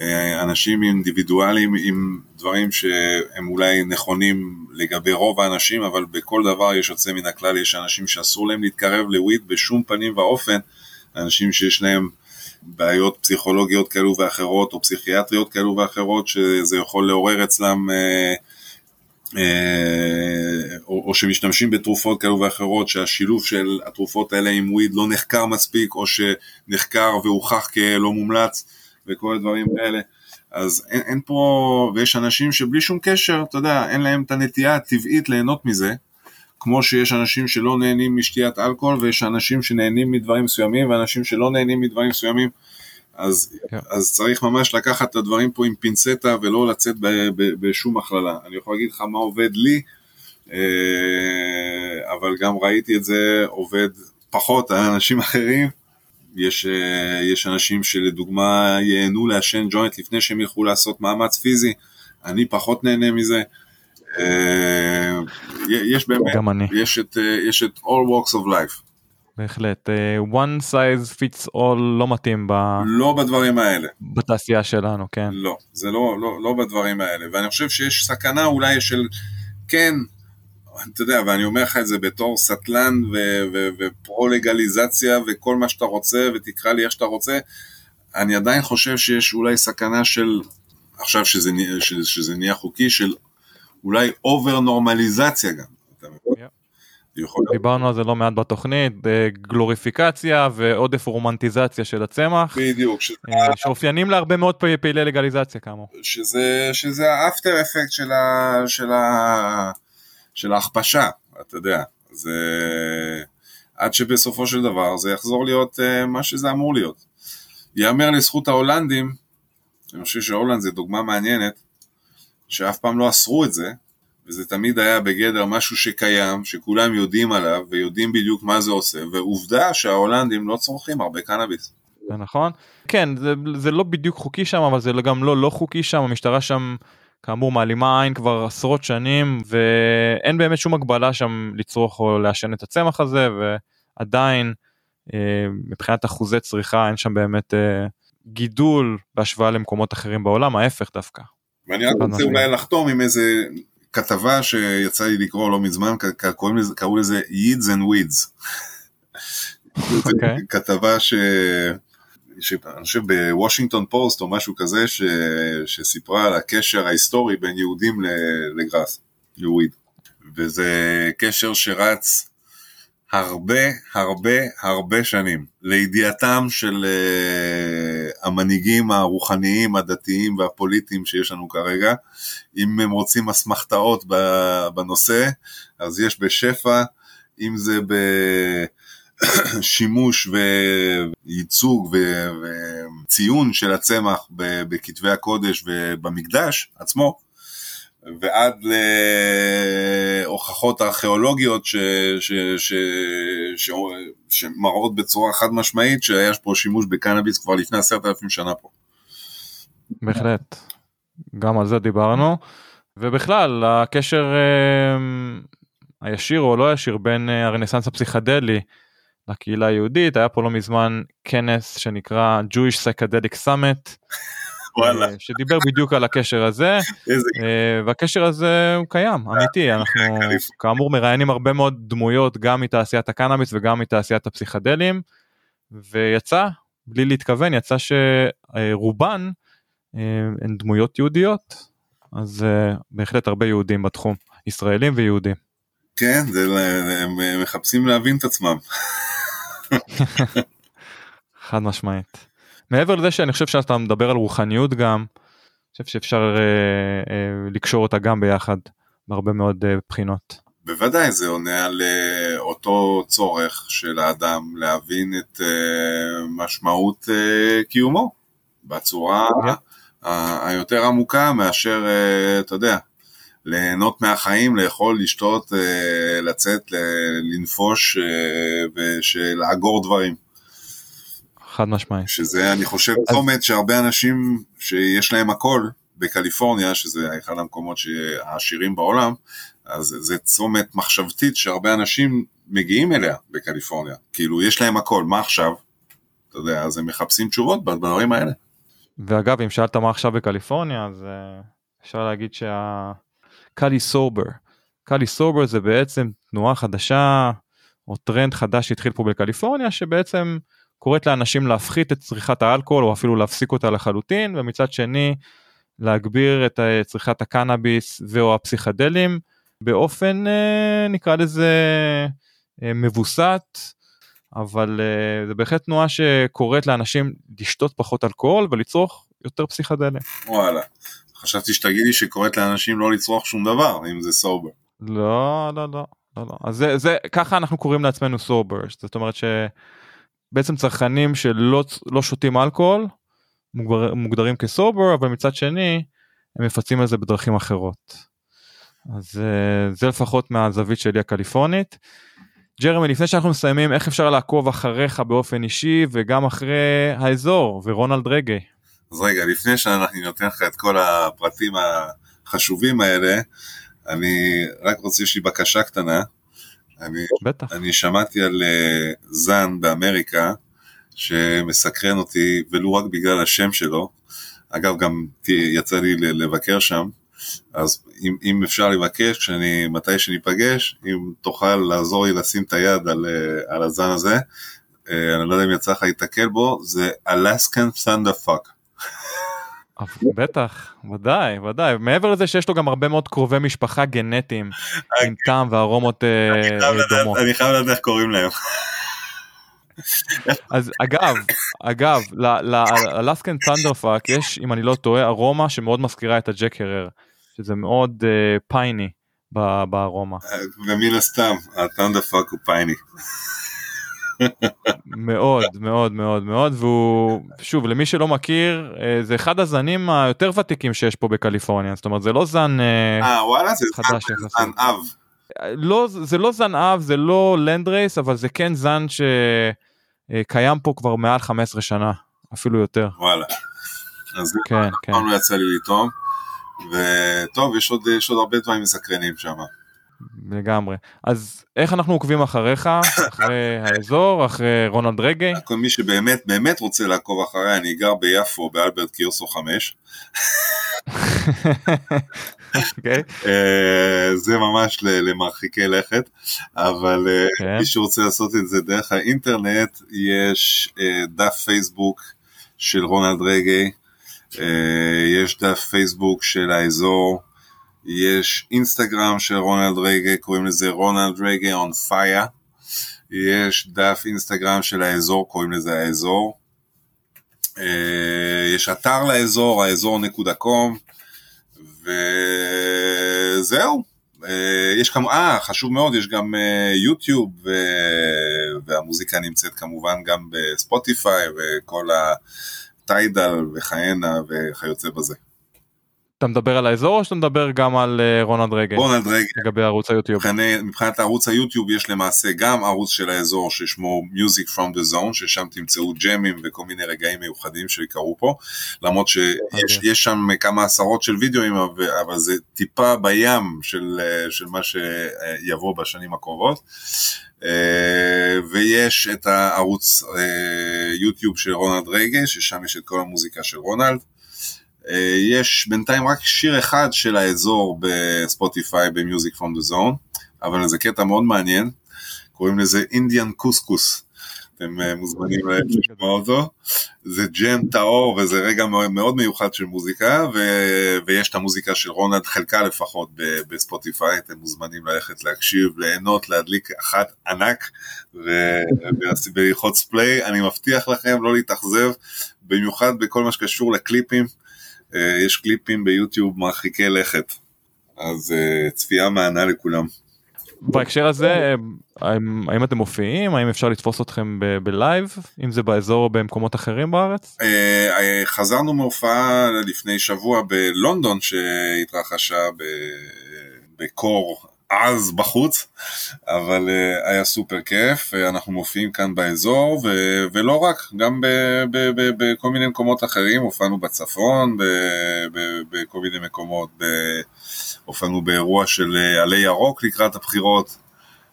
אה, אנשים אינדיבידואלים עם דברים שהם אולי נכונים לגבי רוב האנשים, אבל בכל דבר יש יוצא מן הכלל, יש אנשים שאסור להם להתקרב לוויד בשום פנים ואופן, אנשים שיש להם בעיות פסיכולוגיות כאלו ואחרות או פסיכיאטריות כאלו ואחרות, שזה יכול לעורר אצלם, אה, אה, או, או שמשתמשים בתרופות כאלו ואחרות, שהשילוב של התרופות האלה עם וויד לא נחקר מספיק, או שנחקר והוכח כלא מומלץ. וכל הדברים האלה. אז אין, אין פה, ויש אנשים שבלי שום קשר, אתה יודע, אין להם את הנטייה הטבעית ליהנות מזה, כמו שיש אנשים שלא נהנים משתיית אלכוהול, ויש אנשים שנהנים מדברים מסוימים, ואנשים שלא נהנים מדברים מסוימים. אז, yeah. כן. אז צריך ממש לקחת את הדברים פה עם פינצטה ולא לצאת ב, ב, בשום הכללה. אני יכול להגיד לך מה עובד לי, אה, אבל גם ראיתי את זה עובד פחות על אנשים אחרים, יש, אה, יש אנשים שלדוגמה ייהנו לעשן ג'וינט לפני שהם ילכו לעשות מאמץ פיזי, אני פחות נהנה מזה. אה, יש באמת, גם אני. יש את, אה, יש את all walks of life. בהחלט, one size fits all לא מתאים ב... לא בדברים האלה. בתעשייה שלנו, כן. לא, זה לא, לא, לא בדברים האלה, ואני חושב שיש סכנה אולי של כן אתה יודע, ואני אומר לך את זה בתור סטלן ופרו-לגליזציה וכל מה שאתה רוצה, ותקרא לי איך שאתה רוצה, אני עדיין חושב שיש אולי סכנה של, עכשיו שזה, שזה, שזה נהיה חוקי, של אולי אובר נורמליזציה גם. יכול... דיברנו על זה לא מעט בתוכנית, גלוריפיקציה ועודף רומנטיזציה של הצמח. בדיוק. שזה... אה, שאופיינים להרבה מאוד פעילי לגליזציה כאמור. שזה, שזה האפטר אפקט של, ה, של, ה, של ההכפשה, אתה יודע. זה... עד שבסופו של דבר זה יחזור להיות uh, מה שזה אמור להיות. ייאמר לזכות ההולנדים, אני חושב שהולנד זה דוגמה מעניינת, שאף פעם לא אסרו את זה, וזה תמיד היה בגדר משהו שקיים, שכולם יודעים עליו ויודעים בדיוק מה זה עושה, ועובדה שההולנדים לא צורכים הרבה קנאביס. זה נכון. כן, זה, זה לא בדיוק חוקי שם, אבל זה גם לא לא חוקי שם, המשטרה שם כאמור מעלימה עין כבר עשרות שנים ואין באמת שום הגבלה שם לצרוך או לעשן את הצמח הזה ועדיין אה, מבחינת אחוזי צריכה אין שם באמת אה, גידול בהשוואה למקומות אחרים בעולם ההפך דווקא. ואני רק רוצה אולי לחתום עם איזה כתבה שיצא לי לקרוא לא מזמן קראו לזה, Weeds. Okay. אוקיי. כתבה ש... אני חושב בוושינגטון פוסט או משהו כזה, ש, שסיפרה על הקשר ההיסטורי בין יהודים לגראס, לוויד. וזה קשר שרץ הרבה הרבה הרבה שנים, לידיעתם של uh, המנהיגים הרוחניים, הדתיים והפוליטיים שיש לנו כרגע. אם הם רוצים אסמכתאות בנושא, אז יש בשפע, אם זה ב... שימוש וייצוג וציון של הצמח בכתבי הקודש ובמקדש עצמו, ועד להוכחות ארכיאולוגיות ש, ש, ש, ש, שמראות בצורה חד משמעית שהיה פה שימוש בקנאביס כבר לפני עשרת אלפים שנה פה. בהחלט, גם על זה דיברנו, ובכלל הקשר אה, הישיר או לא ישיר בין אה, הרנסאנס הפסיכדלי לקהילה היהודית, היה פה לא מזמן כנס שנקרא Jewish Psychedelic Summit. וואלה. אה, שדיבר בדיוק על הקשר הזה, אה, והקשר הזה הוא קיים, אמיתי, אנחנו כאמור מראיינים הרבה מאוד דמויות גם מתעשיית הקנאביס וגם מתעשיית הפסיכדלים, ויצא, בלי להתכוון, יצא שרובן אה, הן דמויות יהודיות, אז בהחלט הרבה יהודים בתחום, ישראלים ויהודים. כן, הם מחפשים להבין את עצמם. חד משמעית. מעבר לזה שאני חושב שאתה מדבר על רוחניות גם, אני חושב שאפשר אה, אה, לקשור אותה גם ביחד בהרבה מאוד אה, בחינות. בוודאי זה עונה על אה, אותו צורך של האדם להבין את אה, משמעות אה, קיומו בצורה כן. ה- היותר עמוקה מאשר, אה, אתה יודע, ליהנות מהחיים, לאכול, לשתות, אה, לצאת, לנפוש אה, ולאגור דברים. חד משמעית. שזה אני חושב צומת שהרבה אנשים שיש להם הכל בקליפורניה, שזה אחד המקומות העשירים בעולם, אז זה צומת מחשבתית שהרבה אנשים מגיעים אליה בקליפורניה. כאילו יש להם הכל, מה עכשיו? אתה יודע, אז הם מחפשים תשובות בדברים האלה. ואגב, אם שאלת מה עכשיו בקליפורניה, אז uh, אפשר להגיד שה Cali sober, Cali sober זה בעצם תנועה חדשה או טרנד חדש שהתחיל פה בקליפורניה, שבעצם קוראת לאנשים להפחית את צריכת האלכוהול או אפילו להפסיק אותה לחלוטין, ומצד שני להגביר את אה, צריכת הקנאביס ו/או הפסיכדלים באופן uh, נקרא לזה uh, מבוסת. אבל זה בהחלט תנועה שקוראת לאנשים לשתות פחות אלכוהול ולצרוך יותר פסיכדלים. וואלה. חשבתי שתגידי שקוראת לאנשים לא לצרוך שום דבר, אם זה סובר. לא, לא, לא, לא, לא. אז זה, זה, ככה אנחנו קוראים לעצמנו סובר, זאת אומרת שבעצם צרכנים שלא לא שותים אלכוהול מוגדר, מוגדרים כסובר, אבל מצד שני הם מפצים על זה בדרכים אחרות. אז זה לפחות מהזווית שלי הקליפורנית. ג'רמי לפני שאנחנו מסיימים איך אפשר לעקוב אחריך באופן אישי וגם אחרי האזור ורונלד רגי. אז רגע לפני שאני נותן לך את כל הפרטים החשובים האלה אני רק רוצה יש לי בקשה קטנה. אני, בטח. אני שמעתי על uh, זן באמריקה שמסקרן אותי ולו רק בגלל השם שלו. אגב גם יצא לי לבקר שם אז אם, אם אפשר לבקש, שאני, מתי שניפגש, אם תוכל לעזור לי לשים את היד על, על הזן הזה, אני לא יודע אם יצא לך להתקל בו, זה Alaskan Thunder Fuck. בטח, ודאי, ודאי. מעבר לזה שיש לו גם הרבה מאוד קרובי משפחה גנטיים עם טעם וארומות דומות. אני חייב לדעת איך קוראים להם. אז אגב, אגב, ל Alaskan Thunderfuck יש, אם אני לא טועה, ארומה שמאוד מזכירה את ה Jack Herer, שזה מאוד piney בארומה. ומן הסתם, ה Thunderfuck הוא piney. מאוד מאוד מאוד מאוד והוא שוב למי שלא מכיר זה אחד הזנים היותר ותיקים שיש פה בקליפורניה זאת אומרת זה לא זן אה, וואלה, זה חדש זן אב. לא זה לא זן אב זה לא לנד רייס אבל זה כן זן שקיים פה כבר מעל 15 שנה אפילו יותר. וואלה. אז כן, כן. לא יצא לי לטעום. וטוב יש עוד, יש עוד הרבה דברים מסקרנים שם. לגמרי. אז איך אנחנו עוקבים אחריך, אחרי האזור, אחרי רונלד רגי? כל מי שבאמת באמת רוצה לעקוב אחריי, אני גר ביפו, באלברט קירסו 5. אוקיי. זה ממש למרחיקי לכת, אבל כן. מי שרוצה לעשות את זה דרך האינטרנט, יש דף פייסבוק של רונלד רגי, יש דף פייסבוק של האזור, יש אינסטגרם של רונלד רגי, קוראים לזה רונלד רגי on fire, יש דף אינסטגרם של האזור, קוראים לזה האזור, יש אתר לאזור, האזור.com, וזהו. יש כמה, אה, חשוב מאוד, יש גם יוטיוב והמוזיקה נמצאת כמובן גם בספוטיפיי וכל הטיידל וכהנה וכיוצא בזה. אתה מדבר על האזור או שאתה מדבר גם על אה, רונלד רגל? רונלד רגל. לגבי ערוץ היוטיוב. מבחינת, מבחינת ערוץ היוטיוב יש למעשה גם ערוץ של האזור ששמו Music from the Zone, ששם תמצאו ג'מים וכל מיני רגעים מיוחדים שקרו פה, למרות שיש okay. אוקיי. שם כמה עשרות של וידאוים, אבל זה טיפה בים של, אה, של מה שיבוא בשנים הקרובות. אה, ויש את הערוץ יוטיוב של רונלד רגל, ששם יש את כל המוזיקה של רונלד. אה, יש בינתיים רק שיר אחד של האזור בספוטיפיי במיוזיק פרום דה זון, אבל זה קטע מאוד מעניין, קוראים לזה אינדיאן קוסקוס. אתם אה, מוזמנים לשמוע אותו. זה ג'ם טהור וזה רגע מאוד מיוחד של מוזיקה, ו... ויש את המוזיקה של רונלד, חלקה לפחות בספוטיפיי, אתם מוזמנים ללכת להקשיב, ליהנות, להדליק אחת ענק ו... וללחוץ פליי, אני מבטיח לכם לא להתאכזב, במיוחד בכל מה שקשור לקליפים. אה, יש קליפים ביוטיוב מרחיקי לכת, אז אה, צפייה מענה לכולם. בהקשר הזה, האם, האם אתם מופיעים? האם אפשר לתפוס אתכם בלייב? אם זה באזור או במקומות אחרים בארץ? אה, חזרנו מהופעה לפני שבוע בלונדון שהתרחשה בקור אז בחוץ, אבל uh, היה סופר כיף, אנחנו מופיעים כאן באזור, ו- ולא רק, גם בכל מיני מקומות אחרים, הופענו בצפון, בכל מיני מקומות, הופענו באירוע של אה, עלי ירוק לקראת הבחירות,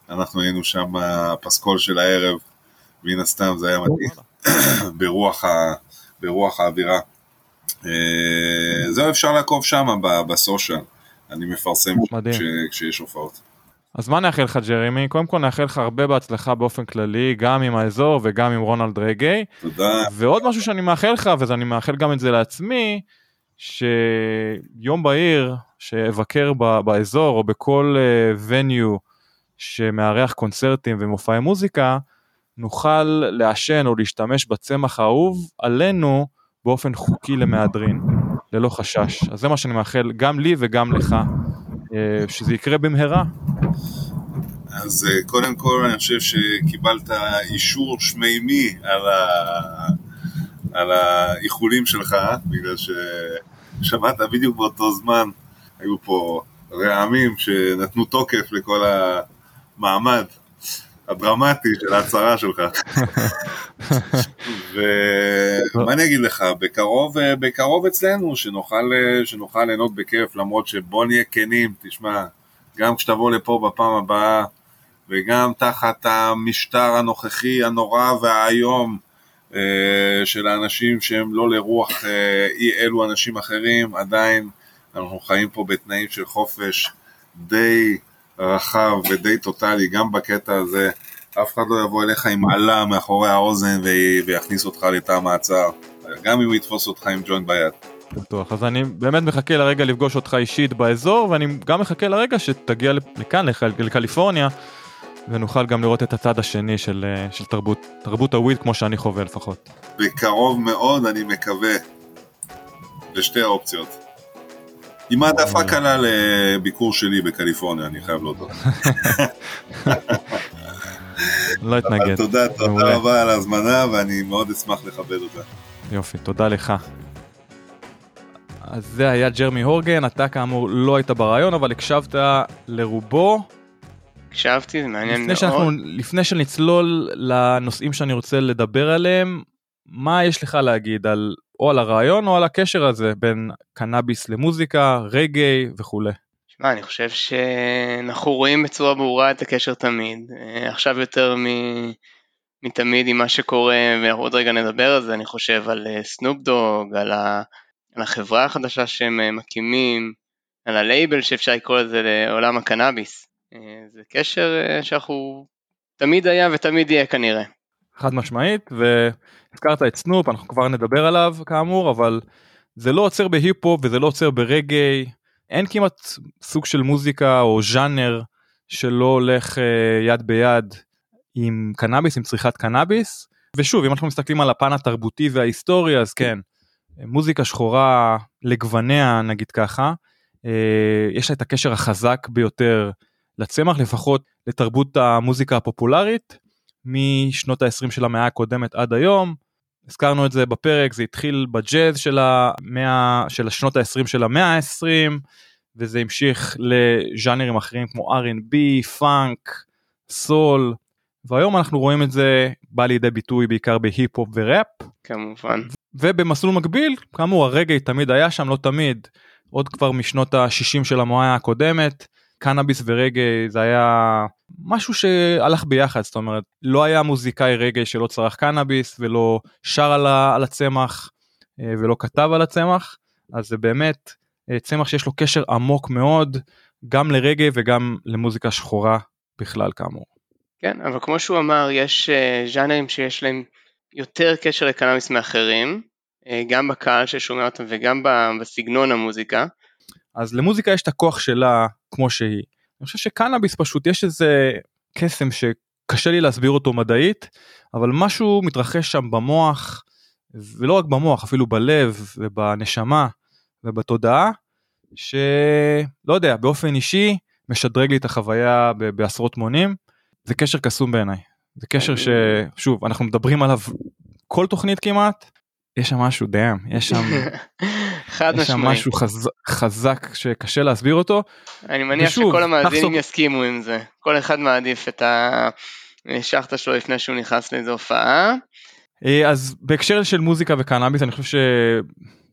אנחנו היינו שם הפסקול של הערב, מן הסתם זה היה מתאים, [coughs] ברוח, ה- ברוח האווירה. Uh, זהו, אפשר לעקוב שם בסושיאל. אני מפרסם כש, כשיש הופעות. אז מה נאחל לך ג'רמי? קודם כל נאחל לך הרבה בהצלחה באופן כללי, גם עם האזור וגם עם רונלד רגי. תודה. ועוד משהו שאני מאחל לך, ואני מאחל גם את זה לעצמי, שיום בהיר, שאבקר באזור או בכל וניו uh, שמארח קונצרטים ומופעי מוזיקה, נוכל לעשן או להשתמש בצמח האהוב עלינו באופן חוקי למהדרין. ללא חשש. אז זה מה שאני מאחל גם לי וגם לך, אה, שזה יקרה במהרה. אז אה, קודם כל אני חושב שקיבלת אישור שמימי על, ה... על האיחולים שלך, בגלל ששמעת בדיוק באותו זמן, היו פה רעמים שנתנו תוקף לכל המעמד הדרמטי של ההצהרה שלך. [laughs] ומה אני אגיד לך, בקרוב, בקרוב אצלנו, שנוכל, שנוכל ליהנות בכיף, למרות שבוא נהיה כנים, תשמע, גם כשתבוא לפה בפעם הבאה, וגם תחת המשטר הנוכחי הנורא והאיום אה, של האנשים שהם לא לרוח אה, אי אלו אנשים אחרים, עדיין אנחנו חיים פה בתנאים של חופש די רחב ודי טוטאלי, גם בקטע הזה. אף אחד לא יבוא אליך עם עלה מאחורי האוזן ויכניס אותך לתא המעצר, גם אם הוא יתפוס אותך עם ג'וינט ביד. בטוח, אז אני באמת מחכה לרגע לפגוש אותך אישית באזור, ואני גם מחכה לרגע שתגיע לכאן, לקליפורניה, ונוכל גם לראות את הצד השני של, של תרבות, תרבות הוויד כמו שאני חווה לפחות. בקרוב מאוד, אני מקווה, לשתי האופציות. עם העדפה קלה לביקור שלי בקליפורניה, אני חייב להודות. [laughs] לא אתנגד. תודה, תודה רבה על ההזמנה ואני מאוד אשמח לכבד אותה. יופי, תודה לך. אז זה היה ג'רמי הורגן, אתה כאמור לא היית ברעיון, אבל הקשבת לרובו. הקשבתי, זה מעניין לפני מאוד. שאנחנו, לפני שנצלול לנושאים שאני רוצה לדבר עליהם, מה יש לך להגיד על, או על הרעיון או על הקשר הזה בין קנאביס למוזיקה, רגעי וכולי? מה, אני חושב שאנחנו רואים בצורה ברורה את הקשר תמיד, אה, עכשיו יותר מ... מתמיד עם מה שקורה, ואנחנו עוד רגע נדבר על זה, אני חושב על סנופ אה, דוג, על, ה... על החברה החדשה שהם אה, מקימים, על הלייבל שאפשר לקרוא לזה לעולם הקנאביס. זה קשר שאנחנו תמיד היה ותמיד יהיה כנראה. חד משמעית, והזכרת את סנופ, אנחנו כבר נדבר עליו כאמור, אבל זה לא עוצר בהיפ-הופ וזה לא עוצר ברגאיי, אין כמעט סוג של מוזיקה או ז'אנר שלא הולך אה, יד ביד עם קנאביס, עם צריכת קנאביס. ושוב, אם אנחנו מסתכלים על הפן התרבותי וההיסטורי, אז כן, מוזיקה שחורה לגווניה, נגיד ככה, uh, יש לה את הקשר החזק ביותר לצמח, לפחות לתרבות המוזיקה הפופולרית, משנות ה-20 של המאה הקודמת עד היום. הזכרנו את זה בפרק, זה התחיל בג'אז של, המאה, של השנות ה-20 של המאה ה-20, וזה המשיך לז'אנרים אחרים כמו R&B, פאנק, סול, והיום אנחנו רואים את זה בא לידי ביטוי בעיקר בהיפ-הופ וראפ. כמובן. ובמסלול מקביל, כאמור הרגעי תמיד היה שם, לא תמיד, עוד כבר משנות ה-60 של המאה הקודמת, קנאביס ורגעי זה היה משהו שהלך ביחד, זאת אומרת, לא היה מוזיקאי רגעי שלא צרך קנאביס ולא שר על, על הצמח אה, ולא כתב על הצמח, אז זה באמת אה, צמח שיש לו קשר עמוק מאוד גם לרגעי וגם למוזיקה שחורה בכלל כאמור. כן, אבל כמו שהוא אמר, יש אה, ז'אנרים שיש להם יותר קשר לקנאביס מאחרים, גם בקהל ששומע אותם וגם בסגנון המוזיקה. אז למוזיקה יש את הכוח שלה כמו שהיא. אני חושב שקנאביס פשוט יש איזה קסם שקשה לי להסביר אותו מדעית, אבל משהו מתרחש שם במוח, ולא רק במוח, אפילו בלב ובנשמה ובתודעה, שלא יודע, באופן אישי משדרג לי את החוויה בעשרות מונים, זה קשר קסום בעיניי. זה קשר ששוב אנחנו מדברים עליו כל תוכנית כמעט יש שם משהו דאם יש שם [laughs] חד יש שם משהו חז, חזק שקשה להסביר אותו. אני מניח ושוב, שכל המאזינים תחסוק... יסכימו עם זה כל אחד מעדיף את השחטה שלו לפני שהוא נכנס לאיזו הופעה. אה, אז בהקשר של מוזיקה וקנאביס אני חושב ש...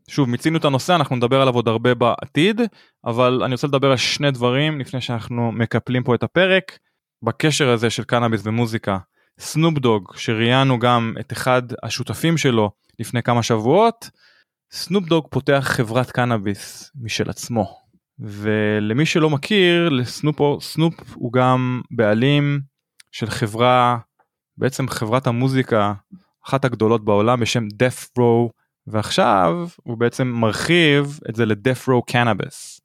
שוב מיצינו את הנושא אנחנו נדבר עליו עוד הרבה בעתיד אבל אני רוצה לדבר על שני דברים לפני שאנחנו מקפלים פה את הפרק בקשר הזה של קנאביס ומוזיקה. סנופ דוג שראיינו גם את אחד השותפים שלו לפני כמה שבועות, סנופ דוג פותח חברת קנאביס משל עצמו. ולמי שלא מכיר, לסנופ סנופ הוא גם בעלים של חברה, בעצם חברת המוזיקה, אחת הגדולות בעולם בשם death row, ועכשיו הוא בעצם מרחיב את זה ל-death row cannabis.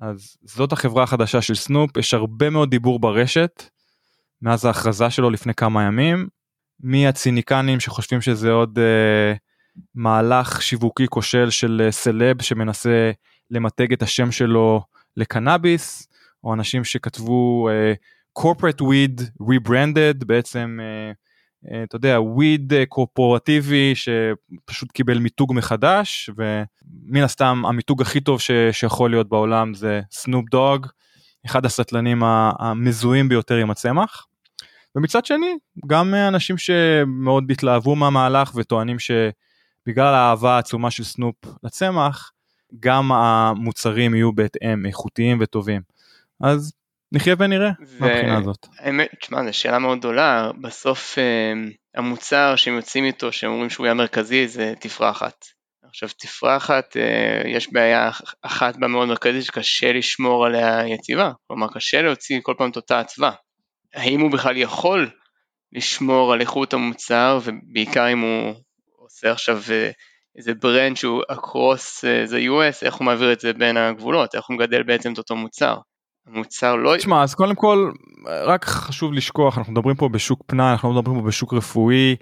אז זאת החברה החדשה של סנופ, יש הרבה מאוד דיבור ברשת מאז ההכרזה שלו לפני כמה ימים, מהציניקנים שחושבים שזה עוד uh, מהלך שיווקי כושל של אה, סלב שמנסה למתג את השם שלו לקנאביס, או אנשים שכתבו uh, corporate weed rebranded, בעצם uh, uh, אתה יודע weed קורפורטיבי שפשוט קיבל מיתוג מחדש, ומן הסתם המיתוג הכי טוב ש, שיכול להיות בעולם זה סנופ דוג, אחד הסטלנים המזוהים ביותר עם הצמח. ומצד שני גם אנשים שמאוד התלהבו מהמהלך וטוענים ש... בגלל האהבה העצומה של סנופ לצמח, גם המוצרים יהיו בהתאם איכותיים וטובים. אז נחיה ונראה ו... מהבחינה הזאת. האמת, תשמע, זו שאלה מאוד גדולה, בסוף אה, המוצר שהם יוצאים איתו, שהם אומרים שהוא יהיה מרכזי, זה תפרחת. עכשיו תפרחת, אה, יש בעיה אחת בה מאוד מרכזית שקשה לשמור עליה יציבה, כלומר קשה להוציא כל פעם את אותה אצווה. האם הוא בכלל יכול לשמור על איכות המוצר, ובעיקר אם הוא עושה עכשיו אה, איזה ברנד שהוא across אה, the US, איך הוא מעביר את זה בין הגבולות, איך הוא מגדל בעצם את אותו מוצר. המוצר לא... תשמע, אז קודם כל, רק חשוב לשכוח, אנחנו מדברים פה בשוק פנאי, אנחנו לא מדברים פה בשוק רפואי.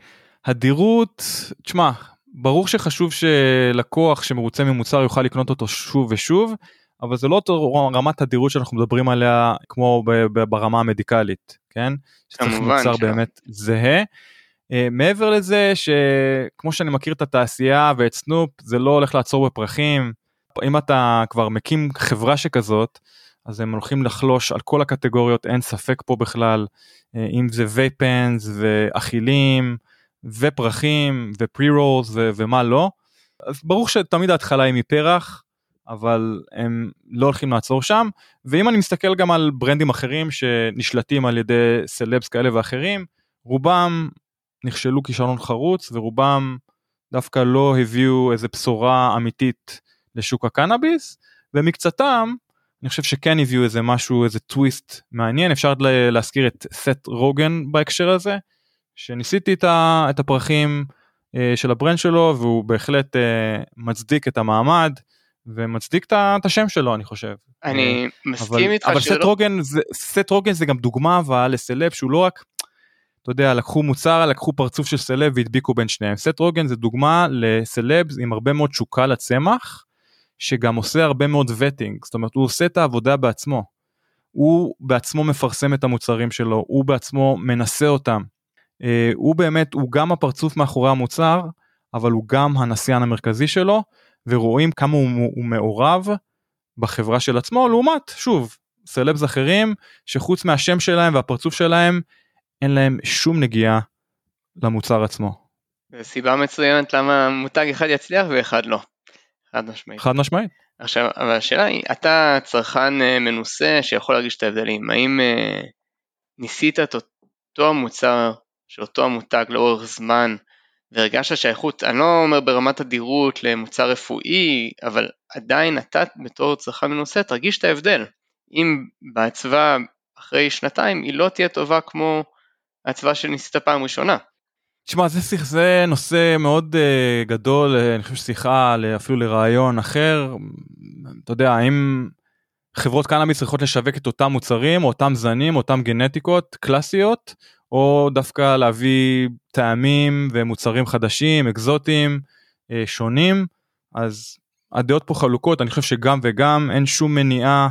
הדירות, תשמע, ברור שחשוב שלקוח שמרוצה ממוצר יוכל לקנות אותו שוב ושוב, אבל זה לא אותו רמת תדירות שאנחנו מדברים עליה כמו ברמה המדיקלית, כן? שצריך מוצר שם. באמת זהה. Uh, מעבר לזה שכמו שאני מכיר את התעשייה ואת סנופ זה לא הולך לעצור בפרחים. אם אתה כבר מקים חברה שכזאת אז הם הולכים לחלוש על כל הקטגוריות אין ספק פה בכלל uh, אם זה וייפנס ואכילים ופרחים ופרי רולס ומה לא. אז ברור שתמיד ההתחלה היא מפרח אבל הם לא הולכים לעצור שם. ואם אני מסתכל גם על ברנדים אחרים שנשלטים על ידי סלבס כאלה ואחרים רובם נכשלו כישלון חרוץ ורובם דווקא לא הביאו איזה בשורה אמיתית לשוק הקנאביס ומקצתם אני חושב שכן הביאו איזה משהו איזה טוויסט מעניין אפשר להזכיר את סת' רוגן בהקשר הזה שניסיתי את הפרחים אה, של ה brand שלו והוא בהחלט אה, מצדיק את המעמד ומצדיק את השם שלו אני חושב. אני אה, מסכים איתך אבל סט רוגן זה סט רוגן זה גם דוגמה אבל לסלב שהוא לא רק אתה יודע, לקחו מוצר, לקחו פרצוף של סלב והדביקו בין שניהם. סט רוגן זה דוגמה לסלבס עם הרבה מאוד תשוקה לצמח, שגם עושה הרבה מאוד וטינג, זאת אומרת הוא עושה את העבודה בעצמו. הוא בעצמו מפרסם את המוצרים שלו, הוא בעצמו מנסה אותם. אה, הוא באמת, הוא גם הפרצוף מאחורי המוצר, אבל הוא גם הנסיין המרכזי שלו, ורואים כמה הוא, הוא מעורב בחברה של עצמו, לעומת, שוב, סלבס אחרים, שחוץ מהשם שלהם והפרצוף שלהם, אין להם שום נגיעה למוצר עצמו. זו סיבה מצוינת למה מותג אחד יצליח ואחד לא. חד משמעית. חד משמעית. עכשיו, אבל השאלה היא, אתה צרכן אה, מנוסה שיכול להרגיש את ההבדלים, האם אה, ניסית את אותו המוצר של אותו המותג לאורך זמן והרגשת שהאיכות, אני לא אומר ברמת אדירות למוצר רפואי, אבל עדיין אתה בתור צרכן מנוסה תרגיש את ההבדל. אם בהצבה אחרי שנתיים היא לא תהיה טובה כמו ההצבה שניסית פעם ראשונה. תשמע זה, שיח, זה נושא מאוד uh, גדול uh, אני חושב שיחה אפילו לרעיון אחר אתה יודע האם חברות קנאביס צריכות לשווק את אותם מוצרים או אותם זנים אותם גנטיקות קלאסיות או דווקא להביא טעמים ומוצרים חדשים אקזוטיים uh, שונים אז הדעות פה חלוקות אני חושב שגם וגם אין שום מניעה